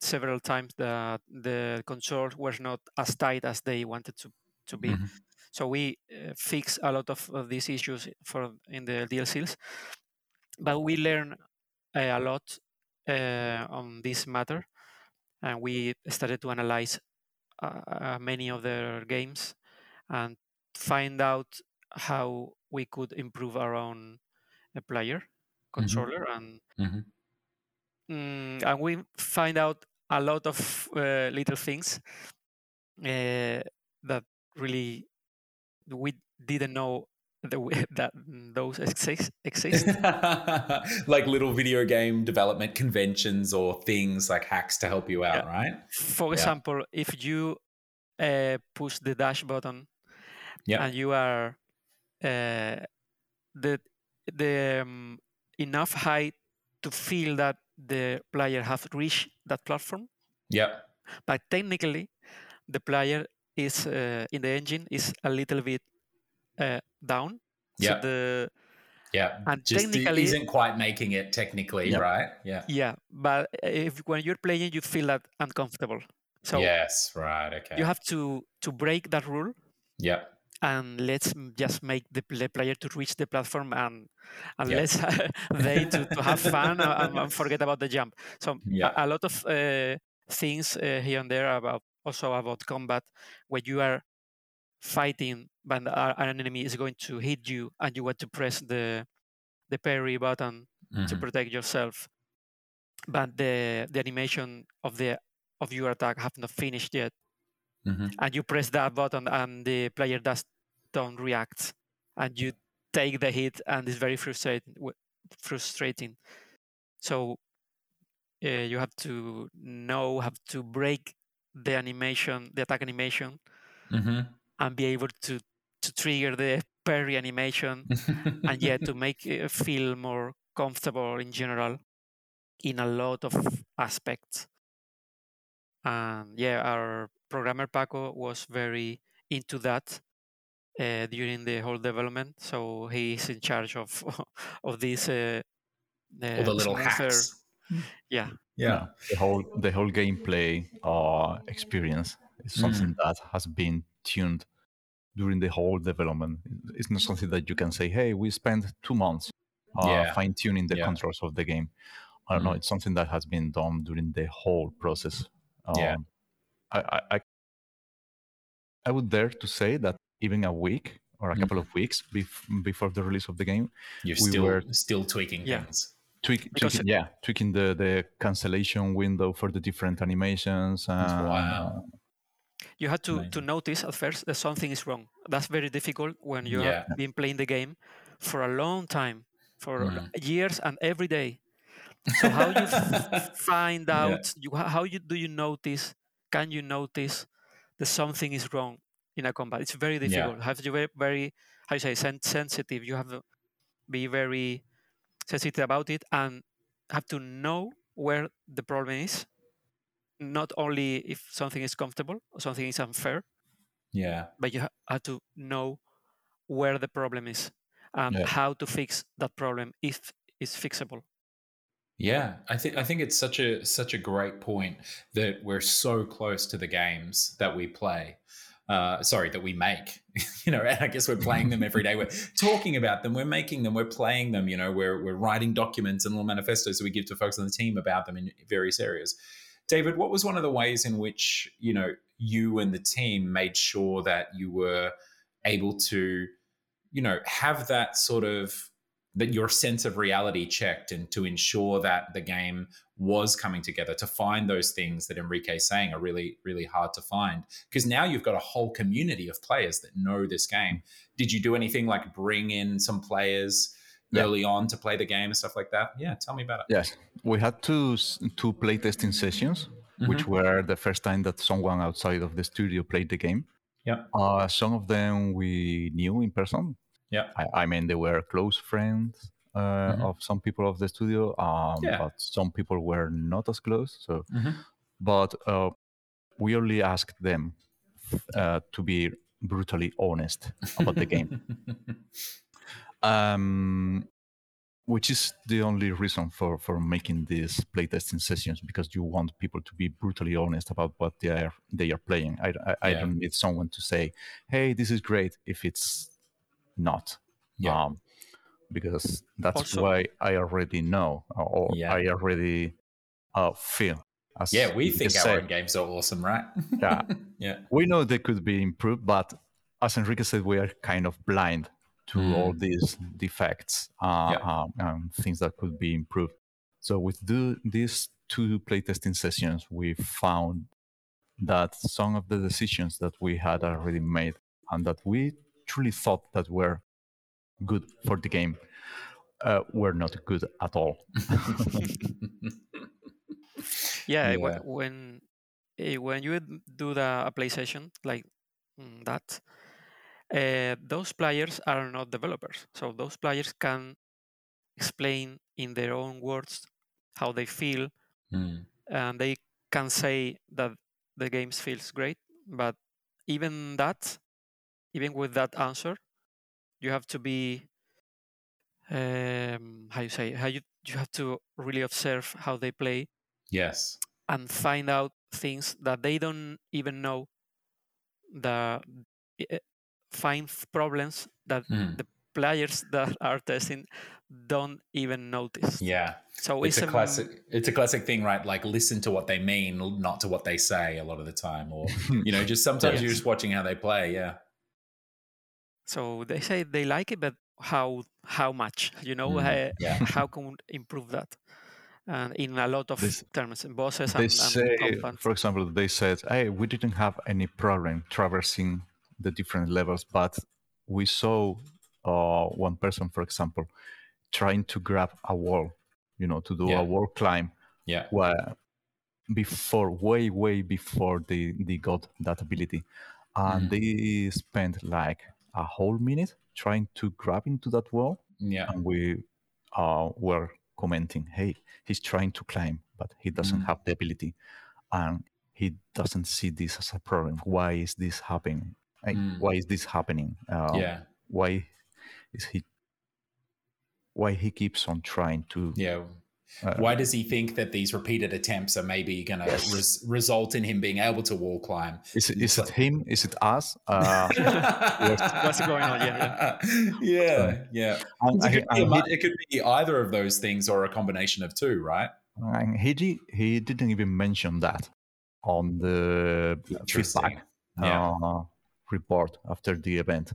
[SPEAKER 5] several times that the controls were not as tight as they wanted to to be.
[SPEAKER 3] Mhm.
[SPEAKER 5] So we uh, fix a lot of, of these issues for in the DLCs, but we learn uh, a lot uh, on this matter, and we started to analyze uh, uh, many of their games and find out how we could improve our own uh, player controller and
[SPEAKER 3] Mhm.
[SPEAKER 5] Mm, and we find out a lot of uh, little things uh, that really we didn't know that, we, that those exist. exist.
[SPEAKER 3] like little video game development conventions or things like hacks to help you out, right?
[SPEAKER 5] For
[SPEAKER 3] Yeah.
[SPEAKER 5] example, if you uh, push the dash button
[SPEAKER 3] Yeah.
[SPEAKER 5] and you are uh, the the um, enough height to feel that the player has reached that platform,
[SPEAKER 3] Yeah.
[SPEAKER 5] but technically the player is uh, in the engine is a little bit uh, down.
[SPEAKER 3] Yeah.
[SPEAKER 5] So the
[SPEAKER 3] Yeah.
[SPEAKER 5] And
[SPEAKER 3] Just
[SPEAKER 5] technically-
[SPEAKER 3] isn't quite making it technically,
[SPEAKER 6] Yep.
[SPEAKER 3] right? Yeah.
[SPEAKER 5] yeah, but if when you're playing, you feel that uncomfortable. So
[SPEAKER 3] yes. Right. Okay.
[SPEAKER 5] you have to to break that rule
[SPEAKER 3] Yep.
[SPEAKER 5] And let's just make the, pl- player to reach the platform and and
[SPEAKER 3] Yeah.
[SPEAKER 5] let's they to, to have fun and, and forget about the jump. So
[SPEAKER 3] Yeah.
[SPEAKER 5] a, a lot of uh, things uh, here and there about also about combat where you are fighting but an enemy is going to hit you and you want to press the the parry button to
[SPEAKER 3] Mhm.
[SPEAKER 5] protect yourself but the the animation of the of your attack have not finished yet
[SPEAKER 3] Mhm.
[SPEAKER 5] and you press that button and the player does don't react and you take the hit and it's very frustrating frustrating so uh, you have to know have to break the animation the attack animation
[SPEAKER 3] Mhm.
[SPEAKER 5] and be able to to trigger the parry animation and yet to make it feel more comfortable in general in a lot of aspects. And yeah, our programmer Paco was very into that uh, during the whole development. So he's in charge of of this. Uh,
[SPEAKER 3] All the
[SPEAKER 5] uh,
[SPEAKER 3] little
[SPEAKER 5] smoother-
[SPEAKER 3] hacks.
[SPEAKER 5] Yeah,
[SPEAKER 3] Yeah.
[SPEAKER 6] the whole the whole gameplay uh, experience is something that has been tuned during the whole development. It's not something that you can say, "Hey, we spent two months uh,
[SPEAKER 3] Yeah.
[SPEAKER 6] fine tuning the
[SPEAKER 3] Yeah.
[SPEAKER 6] controls of the game." I don't know.
[SPEAKER 3] Mhm.
[SPEAKER 6] It's something that has been done during the whole process.
[SPEAKER 3] Yeah.
[SPEAKER 6] Um, I, I, I I would dare to say that even a week or a couple of weeks bef- before the release of the game,
[SPEAKER 3] You're
[SPEAKER 6] We
[SPEAKER 3] still
[SPEAKER 6] were-
[SPEAKER 3] still tweaking
[SPEAKER 5] Yeah.
[SPEAKER 3] things.
[SPEAKER 6] tweak,
[SPEAKER 5] Because
[SPEAKER 6] tweaking, yeah, tweaking the, the cancellation window for the different animations. Uh,
[SPEAKER 3] Wow.
[SPEAKER 5] you had to, to notice at first that something is wrong. That's very difficult when you
[SPEAKER 3] Yeah.
[SPEAKER 5] have been playing the game for a long time, for
[SPEAKER 3] Mm.
[SPEAKER 5] years and every day. So how you f- find
[SPEAKER 3] Yeah.
[SPEAKER 5] out? You how how you do you notice? Can you notice that something is wrong in a combat? It's very difficult. Have to be very how you say sen- sensitive. You have to be very sensitive about it and have to know where the problem is. Not only if something is comfortable or something is unfair,
[SPEAKER 3] yeah.
[SPEAKER 5] but you ha- have to know where the problem is and
[SPEAKER 6] Yeah.
[SPEAKER 5] how to fix that problem if it's fixable.
[SPEAKER 3] Yeah, I think I think it's such a such a great point that we're so close to the games that we play. Uh, sorry, that we make. you know, and I guess we're playing them every day. We're talking about them. We're making them. We're playing them. You know, we're we're writing documents and little manifestos that we give to folks on the team about them in various areas. David, what was one of the ways in which you know you and the team made sure that you were able to, you know, have that sort of that your sense of reality checked and to ensure that the game was coming together to find those things that Enrique's saying are really, really hard to find. Because now you've got a whole community of players that know this game. Did you do anything like bring in some players
[SPEAKER 6] Yeah.
[SPEAKER 3] early on to play the game and stuff like that? Yeah, tell me about it.
[SPEAKER 6] Yes, we had two two playtesting sessions, which were the first time that someone outside of the studio played the game.
[SPEAKER 3] Yeah.
[SPEAKER 6] Uh, some of them we knew in person.
[SPEAKER 3] Yeah.
[SPEAKER 6] I, I mean, they were close friends uh,
[SPEAKER 3] Mhm.
[SPEAKER 6] of some people of the studio, um,
[SPEAKER 3] Yeah.
[SPEAKER 6] but some people were not as close. So,
[SPEAKER 3] Mhm.
[SPEAKER 6] but uh, we only asked them uh, to be brutally honest about the game. um, which is the only reason for for making these playtesting sessions because you want people to be brutally honest about what they are they are playing. I I, I don't need someone to say, "Hey, this is great," if it's not.
[SPEAKER 3] Yeah.
[SPEAKER 6] Um, because that's
[SPEAKER 5] Also-
[SPEAKER 6] why I already know or-
[SPEAKER 3] Yeah.
[SPEAKER 6] I already uh, feel. As
[SPEAKER 3] yeah, we think our
[SPEAKER 6] said.
[SPEAKER 3] own games are awesome, right?
[SPEAKER 6] Yeah.
[SPEAKER 3] yeah.
[SPEAKER 6] we know they could be improved, but as Enrique said, we are kind of blind to all these defects uh,
[SPEAKER 3] Yeah.
[SPEAKER 6] um, and things that could be improved. So with the, these two playtesting sessions, we found that some of the decisions that we had already made and that we truly thought that were good for the game uh, were not good at all.
[SPEAKER 5] Yeah,
[SPEAKER 3] Yeah.
[SPEAKER 5] wh- when eh, when you do the a play session like mm, that, uh, those players are not developers, so those players can explain in their own words how they feel,
[SPEAKER 3] Mm.
[SPEAKER 5] and they can say that the game feels great. But even that, even with that answer, you have to be um, how you say how you you have to really observe how they play
[SPEAKER 3] Yes.
[SPEAKER 5] and find out things that they don't even know the eh, find problems that
[SPEAKER 3] Mm.
[SPEAKER 5] the players that are testing don't even notice
[SPEAKER 3] Yeah.
[SPEAKER 5] so
[SPEAKER 3] It's
[SPEAKER 5] it's,
[SPEAKER 3] a
[SPEAKER 5] a
[SPEAKER 3] classic. It's a classic thing, right? Like listen to what they mean, not to what they say. A lot of the time, or you know, just sometimes you're just watching how they play. Yeah.
[SPEAKER 5] So they say they like it but how how much you know
[SPEAKER 3] Mm,
[SPEAKER 5] eh,
[SPEAKER 3] yeah.
[SPEAKER 5] how can we improve that and in a lot of
[SPEAKER 6] This-
[SPEAKER 5] terms in bosses
[SPEAKER 6] they
[SPEAKER 5] and,
[SPEAKER 6] say,
[SPEAKER 5] and
[SPEAKER 6] for example, they said, "Hey, we didn't have any problem traversing the different levels, but we saw uh, one person, for example, trying to grab a wall, you know, to do
[SPEAKER 3] Yeah.
[SPEAKER 6] a wall climb,
[SPEAKER 3] Yeah.
[SPEAKER 6] where before, way, way before they they got that ability, and
[SPEAKER 3] Mhm.
[SPEAKER 6] they spent like a whole minute trying to grab into that wall,
[SPEAKER 3] Yeah.
[SPEAKER 6] and we uh, were commenting, "Hey, he's trying to climb, but he doesn't
[SPEAKER 3] Mm.
[SPEAKER 6] have the ability, and he doesn't see this as a problem. Why is this happening?
[SPEAKER 3] Mm.
[SPEAKER 6] Why is this happening? Uh,
[SPEAKER 3] Yeah.
[SPEAKER 6] Why is he? Why he keeps on trying to?
[SPEAKER 3] Yeah.
[SPEAKER 6] Uh,
[SPEAKER 3] Why does he think that these repeated attempts are maybe going to
[SPEAKER 6] Yes.
[SPEAKER 3] res- result in him being able to wall climb?
[SPEAKER 6] Is it,
[SPEAKER 3] It's
[SPEAKER 6] it him? Is it us? Uh,
[SPEAKER 5] what's going on? Yeah,
[SPEAKER 3] yeah, yeah.
[SPEAKER 6] and,
[SPEAKER 3] It could, be a
[SPEAKER 6] and
[SPEAKER 3] mu- it could be either of those things or a combination of two, right?
[SPEAKER 6] he, and he he didn't even mention that on the
[SPEAKER 3] Interesting.
[SPEAKER 6] feedback
[SPEAKER 3] Yeah.
[SPEAKER 6] uh, report after the event.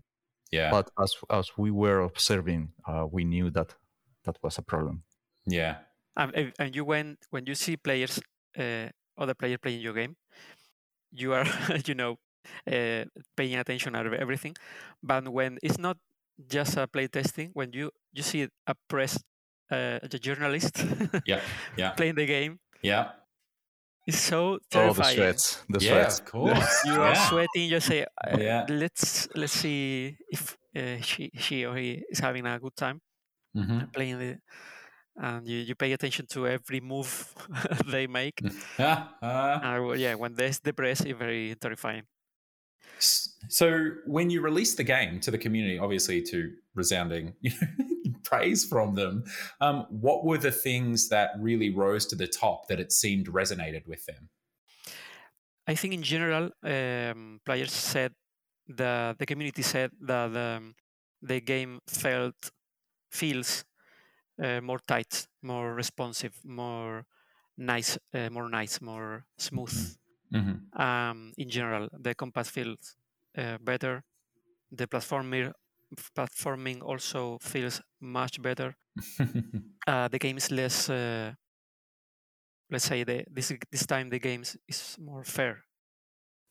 [SPEAKER 3] Yeah,
[SPEAKER 6] But as as we were observing, uh, we knew that that was a problem.
[SPEAKER 3] yeah,
[SPEAKER 5] and, and- and you when when you see players uh, other player playing your game you are you know uh, paying attention to everything. But when it's not just a play testing, when you you see a press uh, a journalist
[SPEAKER 3] yeah, yeah,
[SPEAKER 5] playing the game,
[SPEAKER 3] yeah.
[SPEAKER 5] it's so terrifying.
[SPEAKER 6] Oh, the sweats. The
[SPEAKER 3] yeah,
[SPEAKER 6] sweats.
[SPEAKER 3] of course.
[SPEAKER 5] you are
[SPEAKER 3] yeah.
[SPEAKER 5] sweating. You say, uh,
[SPEAKER 3] Yeah.
[SPEAKER 5] "Let's let's see if uh, she she or he is having a good time
[SPEAKER 3] Mhm.
[SPEAKER 5] playing the." And you, you pay attention to every move they make. Well, yeah, when there's the press, it's very terrifying.
[SPEAKER 3] So when you released the game to the community, obviously to resounding you know, praise from them, um, what were the things that really rose to the top that it seemed resonated with them?
[SPEAKER 5] I think in general, um, players said the the community said that um, the game felt feels uh, more tight, more responsive, more nice, uh, more nice, more smooth.
[SPEAKER 3] Mm-hmm.
[SPEAKER 5] Um, in general, the compass feels uh, better. The platforming platforming also feels much better. Uh, the game is less. Uh, let's say the this this time the game is more fair.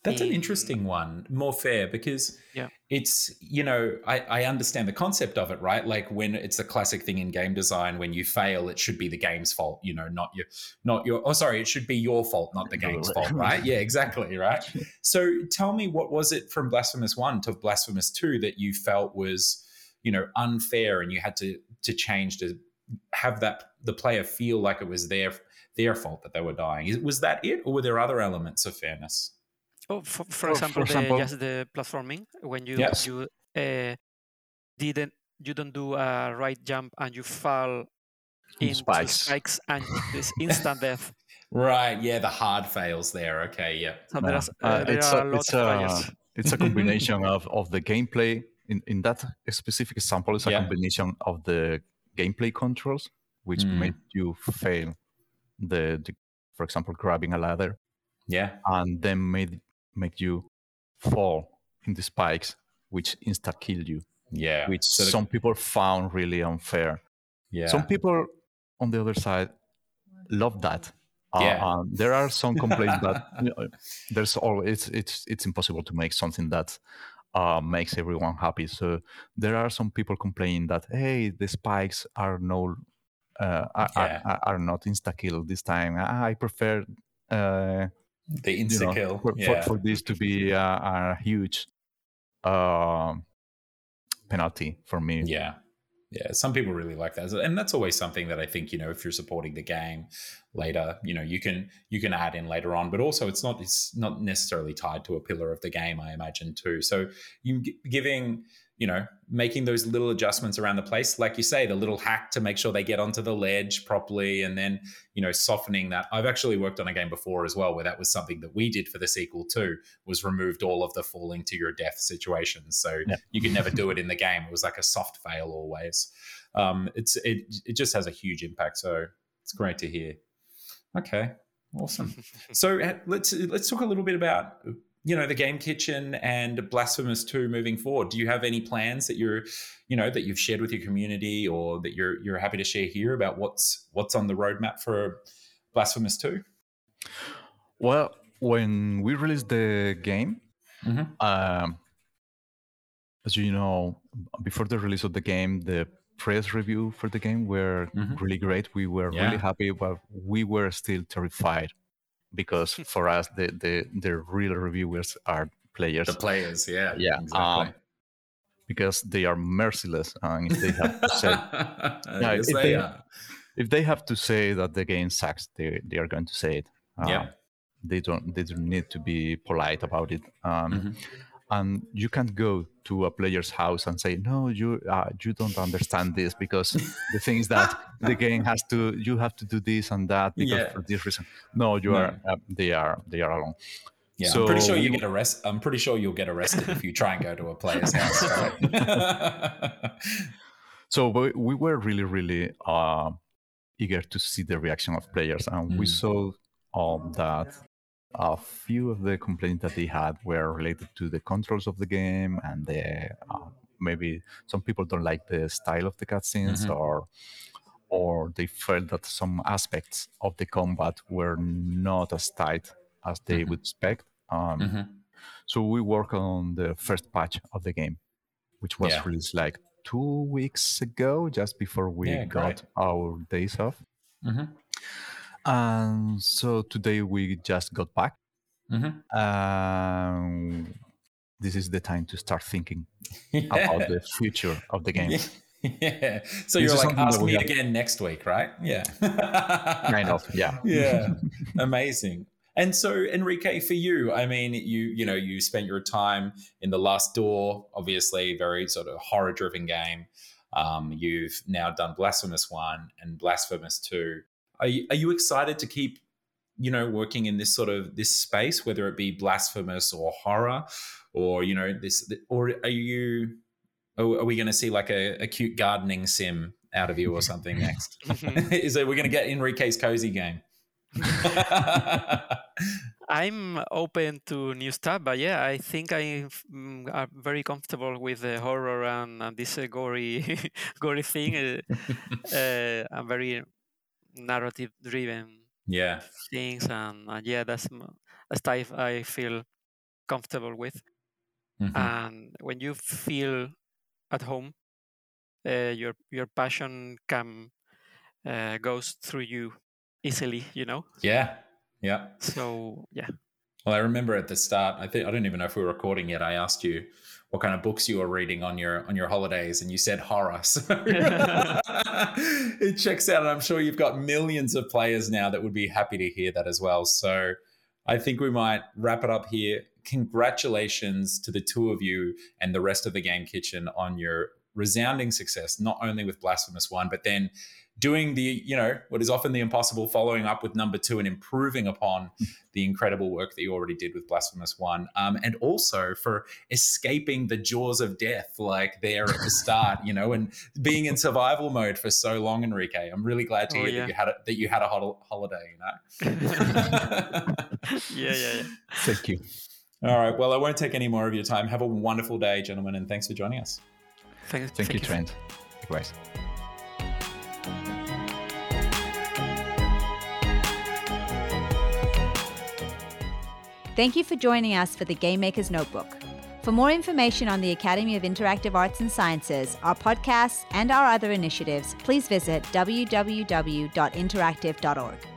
[SPEAKER 3] That's an interesting one, more fair, because
[SPEAKER 5] Yeah.
[SPEAKER 3] it's, you know, I, I understand the concept of it, right? Like when it's a classic thing in game design, when you fail, it should be the game's fault, you know, not your, not your, oh, sorry, it should be your fault, not the game's fault, right? Yeah, exactly, right? So tell me, what was it from Blasphemous 1 to Blasphemous 2 that you felt was, you know, unfair and you had to, to change to have that, the player feel like it was their, their fault that they were dying? Was that it, or were there other elements of fairness?
[SPEAKER 5] Oh, for, for
[SPEAKER 6] For-
[SPEAKER 5] example,
[SPEAKER 6] for example-
[SPEAKER 5] the, just the platforming when you
[SPEAKER 3] Yes.
[SPEAKER 5] you uh, didn't you don't do a right jump and you fall into
[SPEAKER 6] Spikes.
[SPEAKER 5] spikes and this instant death.
[SPEAKER 3] Right. Yeah. The hard fails there. Okay. Yeah.
[SPEAKER 5] So
[SPEAKER 6] Yeah.
[SPEAKER 5] there's,
[SPEAKER 6] Uh,
[SPEAKER 5] there
[SPEAKER 6] it's
[SPEAKER 5] are
[SPEAKER 6] a-
[SPEAKER 5] a lot
[SPEAKER 6] it's
[SPEAKER 5] of
[SPEAKER 6] a- it's a combination of, of the gameplay in, in that specific example it's a
[SPEAKER 3] Yeah.
[SPEAKER 6] combination of the gameplay controls which
[SPEAKER 3] Mm.
[SPEAKER 6] made you fail the, the for example grabbing a ladder
[SPEAKER 3] Yeah.
[SPEAKER 6] and then made make you fall in the spikes which insta kill you
[SPEAKER 3] Yeah.
[SPEAKER 6] which
[SPEAKER 3] So the-
[SPEAKER 6] some people found really unfair
[SPEAKER 3] yeah.
[SPEAKER 6] some people on the other side love that uh,
[SPEAKER 3] Yeah.
[SPEAKER 6] um, there are some complaints that you know, there's always it's, it's it's impossible to make something that uh, makes everyone happy so there are some people complaining that hey the spikes are no uh, are,
[SPEAKER 3] Yeah.
[SPEAKER 6] are, are not insta kill this time i I prefer uh,
[SPEAKER 3] the
[SPEAKER 6] you
[SPEAKER 3] insta
[SPEAKER 6] know,
[SPEAKER 3] kill.
[SPEAKER 6] for, for,
[SPEAKER 3] yeah.
[SPEAKER 6] for this to be a, a huge um penalty for me
[SPEAKER 3] yeah. Yeah. Some people really like that. And that's always something that I think, you know, if you're supporting the game later, you know, you can you can add in later on. But also it's not it's not necessarily tied to a pillar of the game, I imagine too. So you giving you know, making those little adjustments around the place, like you say, the little hack to make sure they get onto the ledge properly, and then you know, softening that. I've actually worked on a game before as well, where that was something that we did for the sequel too, was removed all of the falling to your death situations, so
[SPEAKER 6] Yeah.
[SPEAKER 3] you could never do it in the game. It was like a soft fail always. Um, it's it it just has a huge impact, so it's great to hear. Okay, awesome. So uh, let's let's talk a little bit about you know the game kitchen and blasphemous 2 moving forward do you have any plans that you're you know that you've shared with your community or that you're you're happy to share here about what's what's on the roadmap for blasphemous 2
[SPEAKER 6] well when we released the game
[SPEAKER 3] Mhm.
[SPEAKER 6] um, as you know before the release of the game the press review for the game were
[SPEAKER 3] Mhm.
[SPEAKER 6] really great we were
[SPEAKER 3] Yeah.
[SPEAKER 6] really happy but we were still terrified because for us the, the the real reviewers are players.
[SPEAKER 3] The players yeah
[SPEAKER 6] Yeah,
[SPEAKER 3] exactly.
[SPEAKER 6] um, because they are merciless and if they have to say if
[SPEAKER 3] they
[SPEAKER 6] they- if they have to say that the game sucks they, they are going to say it. Um,
[SPEAKER 3] yeah.
[SPEAKER 6] they don't they don't need to be polite about it. Um,
[SPEAKER 3] Mhm.
[SPEAKER 6] and you can't go to a player's house and say no you uh, you don't understand this because the thing is that the game has to you have to do this and that because
[SPEAKER 3] Yeah.
[SPEAKER 6] for this reason no you
[SPEAKER 3] No.
[SPEAKER 6] are uh, they are they are alone
[SPEAKER 3] yeah i'm pretty sure you get arrested. I'm pretty sure you'll get arrested if you try and go to a player's house right?
[SPEAKER 6] so we, we were really really uh, eager to see the reaction of players and we
[SPEAKER 3] Mm.
[SPEAKER 6] saw um, that a few of the complaints that they had were related to the controls of the game and the uh, maybe some people don't like the style of the cutscenes
[SPEAKER 3] Mhm.
[SPEAKER 6] or or they felt that some aspects of the combat were not as tight as they
[SPEAKER 3] Mhm.
[SPEAKER 6] would expect um,
[SPEAKER 3] Mhm.
[SPEAKER 6] So we work on the first patch of the game, which was
[SPEAKER 3] Yeah.
[SPEAKER 6] released like two weeks ago, just before we
[SPEAKER 3] Yeah,
[SPEAKER 6] got
[SPEAKER 3] great.
[SPEAKER 6] our days off.
[SPEAKER 3] hmm
[SPEAKER 6] And so today we just got back.
[SPEAKER 3] hmm
[SPEAKER 6] Um, this is the time to start thinking about the future of the game.
[SPEAKER 3] Yeah. yeah. So
[SPEAKER 6] This
[SPEAKER 3] you're like, ask me
[SPEAKER 6] have-
[SPEAKER 3] again next week, right? Yeah.
[SPEAKER 6] Kind of, yeah.
[SPEAKER 3] yeah. Amazing. And so Enrique, for you, I mean, you you know, you spent your time in the last door, obviously very sort of horror driven game. Um, you've now done Blasphemous One and Blasphemous Two. Are you, are you excited to keep, you know, working in this sort of this space, whether it be blasphemous or horror, or you know, this, or are you, are we going to see like a, a cute gardening sim out of you or something next? Is it we're going to get Enrique's cozy game?
[SPEAKER 5] I'm open to new stuff, but yeah, I think I mm, are very comfortable with the horror and, and this uh, gory, gory thing. Uh, uh, I'm very narrative driven
[SPEAKER 3] yeah.
[SPEAKER 5] things, and, and yeah, that's a style I feel comfortable with.
[SPEAKER 3] Mhm.
[SPEAKER 5] And when you feel at home, uh, your your passion can uh, goes through you easily, you know.
[SPEAKER 3] yeah. Yeah.
[SPEAKER 5] So yeah.
[SPEAKER 3] Well, I remember at the start, I think I don't even know if we were recording yet. I asked you what kind of books you were reading on your on your holidays, and you said horror. So it checks out, and I'm sure you've got millions of players now that would be happy to hear that as well. So I think we might wrap it up here. Congratulations to the two of you and the rest of the Game Kitchen on your resounding success, not only with Blasphemous One, but then doing the, you know, what is often the impossible, following up with number two and improving upon the incredible work that you already did with Blasphemous One. Um, and also for escaping the jaws of death, like there at the start, you know, and being in survival mode for so long, Enrique. I'm really glad to
[SPEAKER 5] Oh,
[SPEAKER 3] hear
[SPEAKER 5] yeah.
[SPEAKER 3] that you had a, that you had a hol- holiday, you know.
[SPEAKER 5] yeah, yeah, yeah.
[SPEAKER 6] Thank you.
[SPEAKER 3] All right. Well, I won't take any more of your time. Have a wonderful day, gentlemen, and thanks for joining us.
[SPEAKER 5] Thank,
[SPEAKER 6] Thank, you, Trent. Likewise.
[SPEAKER 4] Thank you for joining us for the Game Maker's Notebook. For more information on the Academy of Interactive Arts and Sciences, our podcasts, and our other initiatives, please visit www.interactive.org.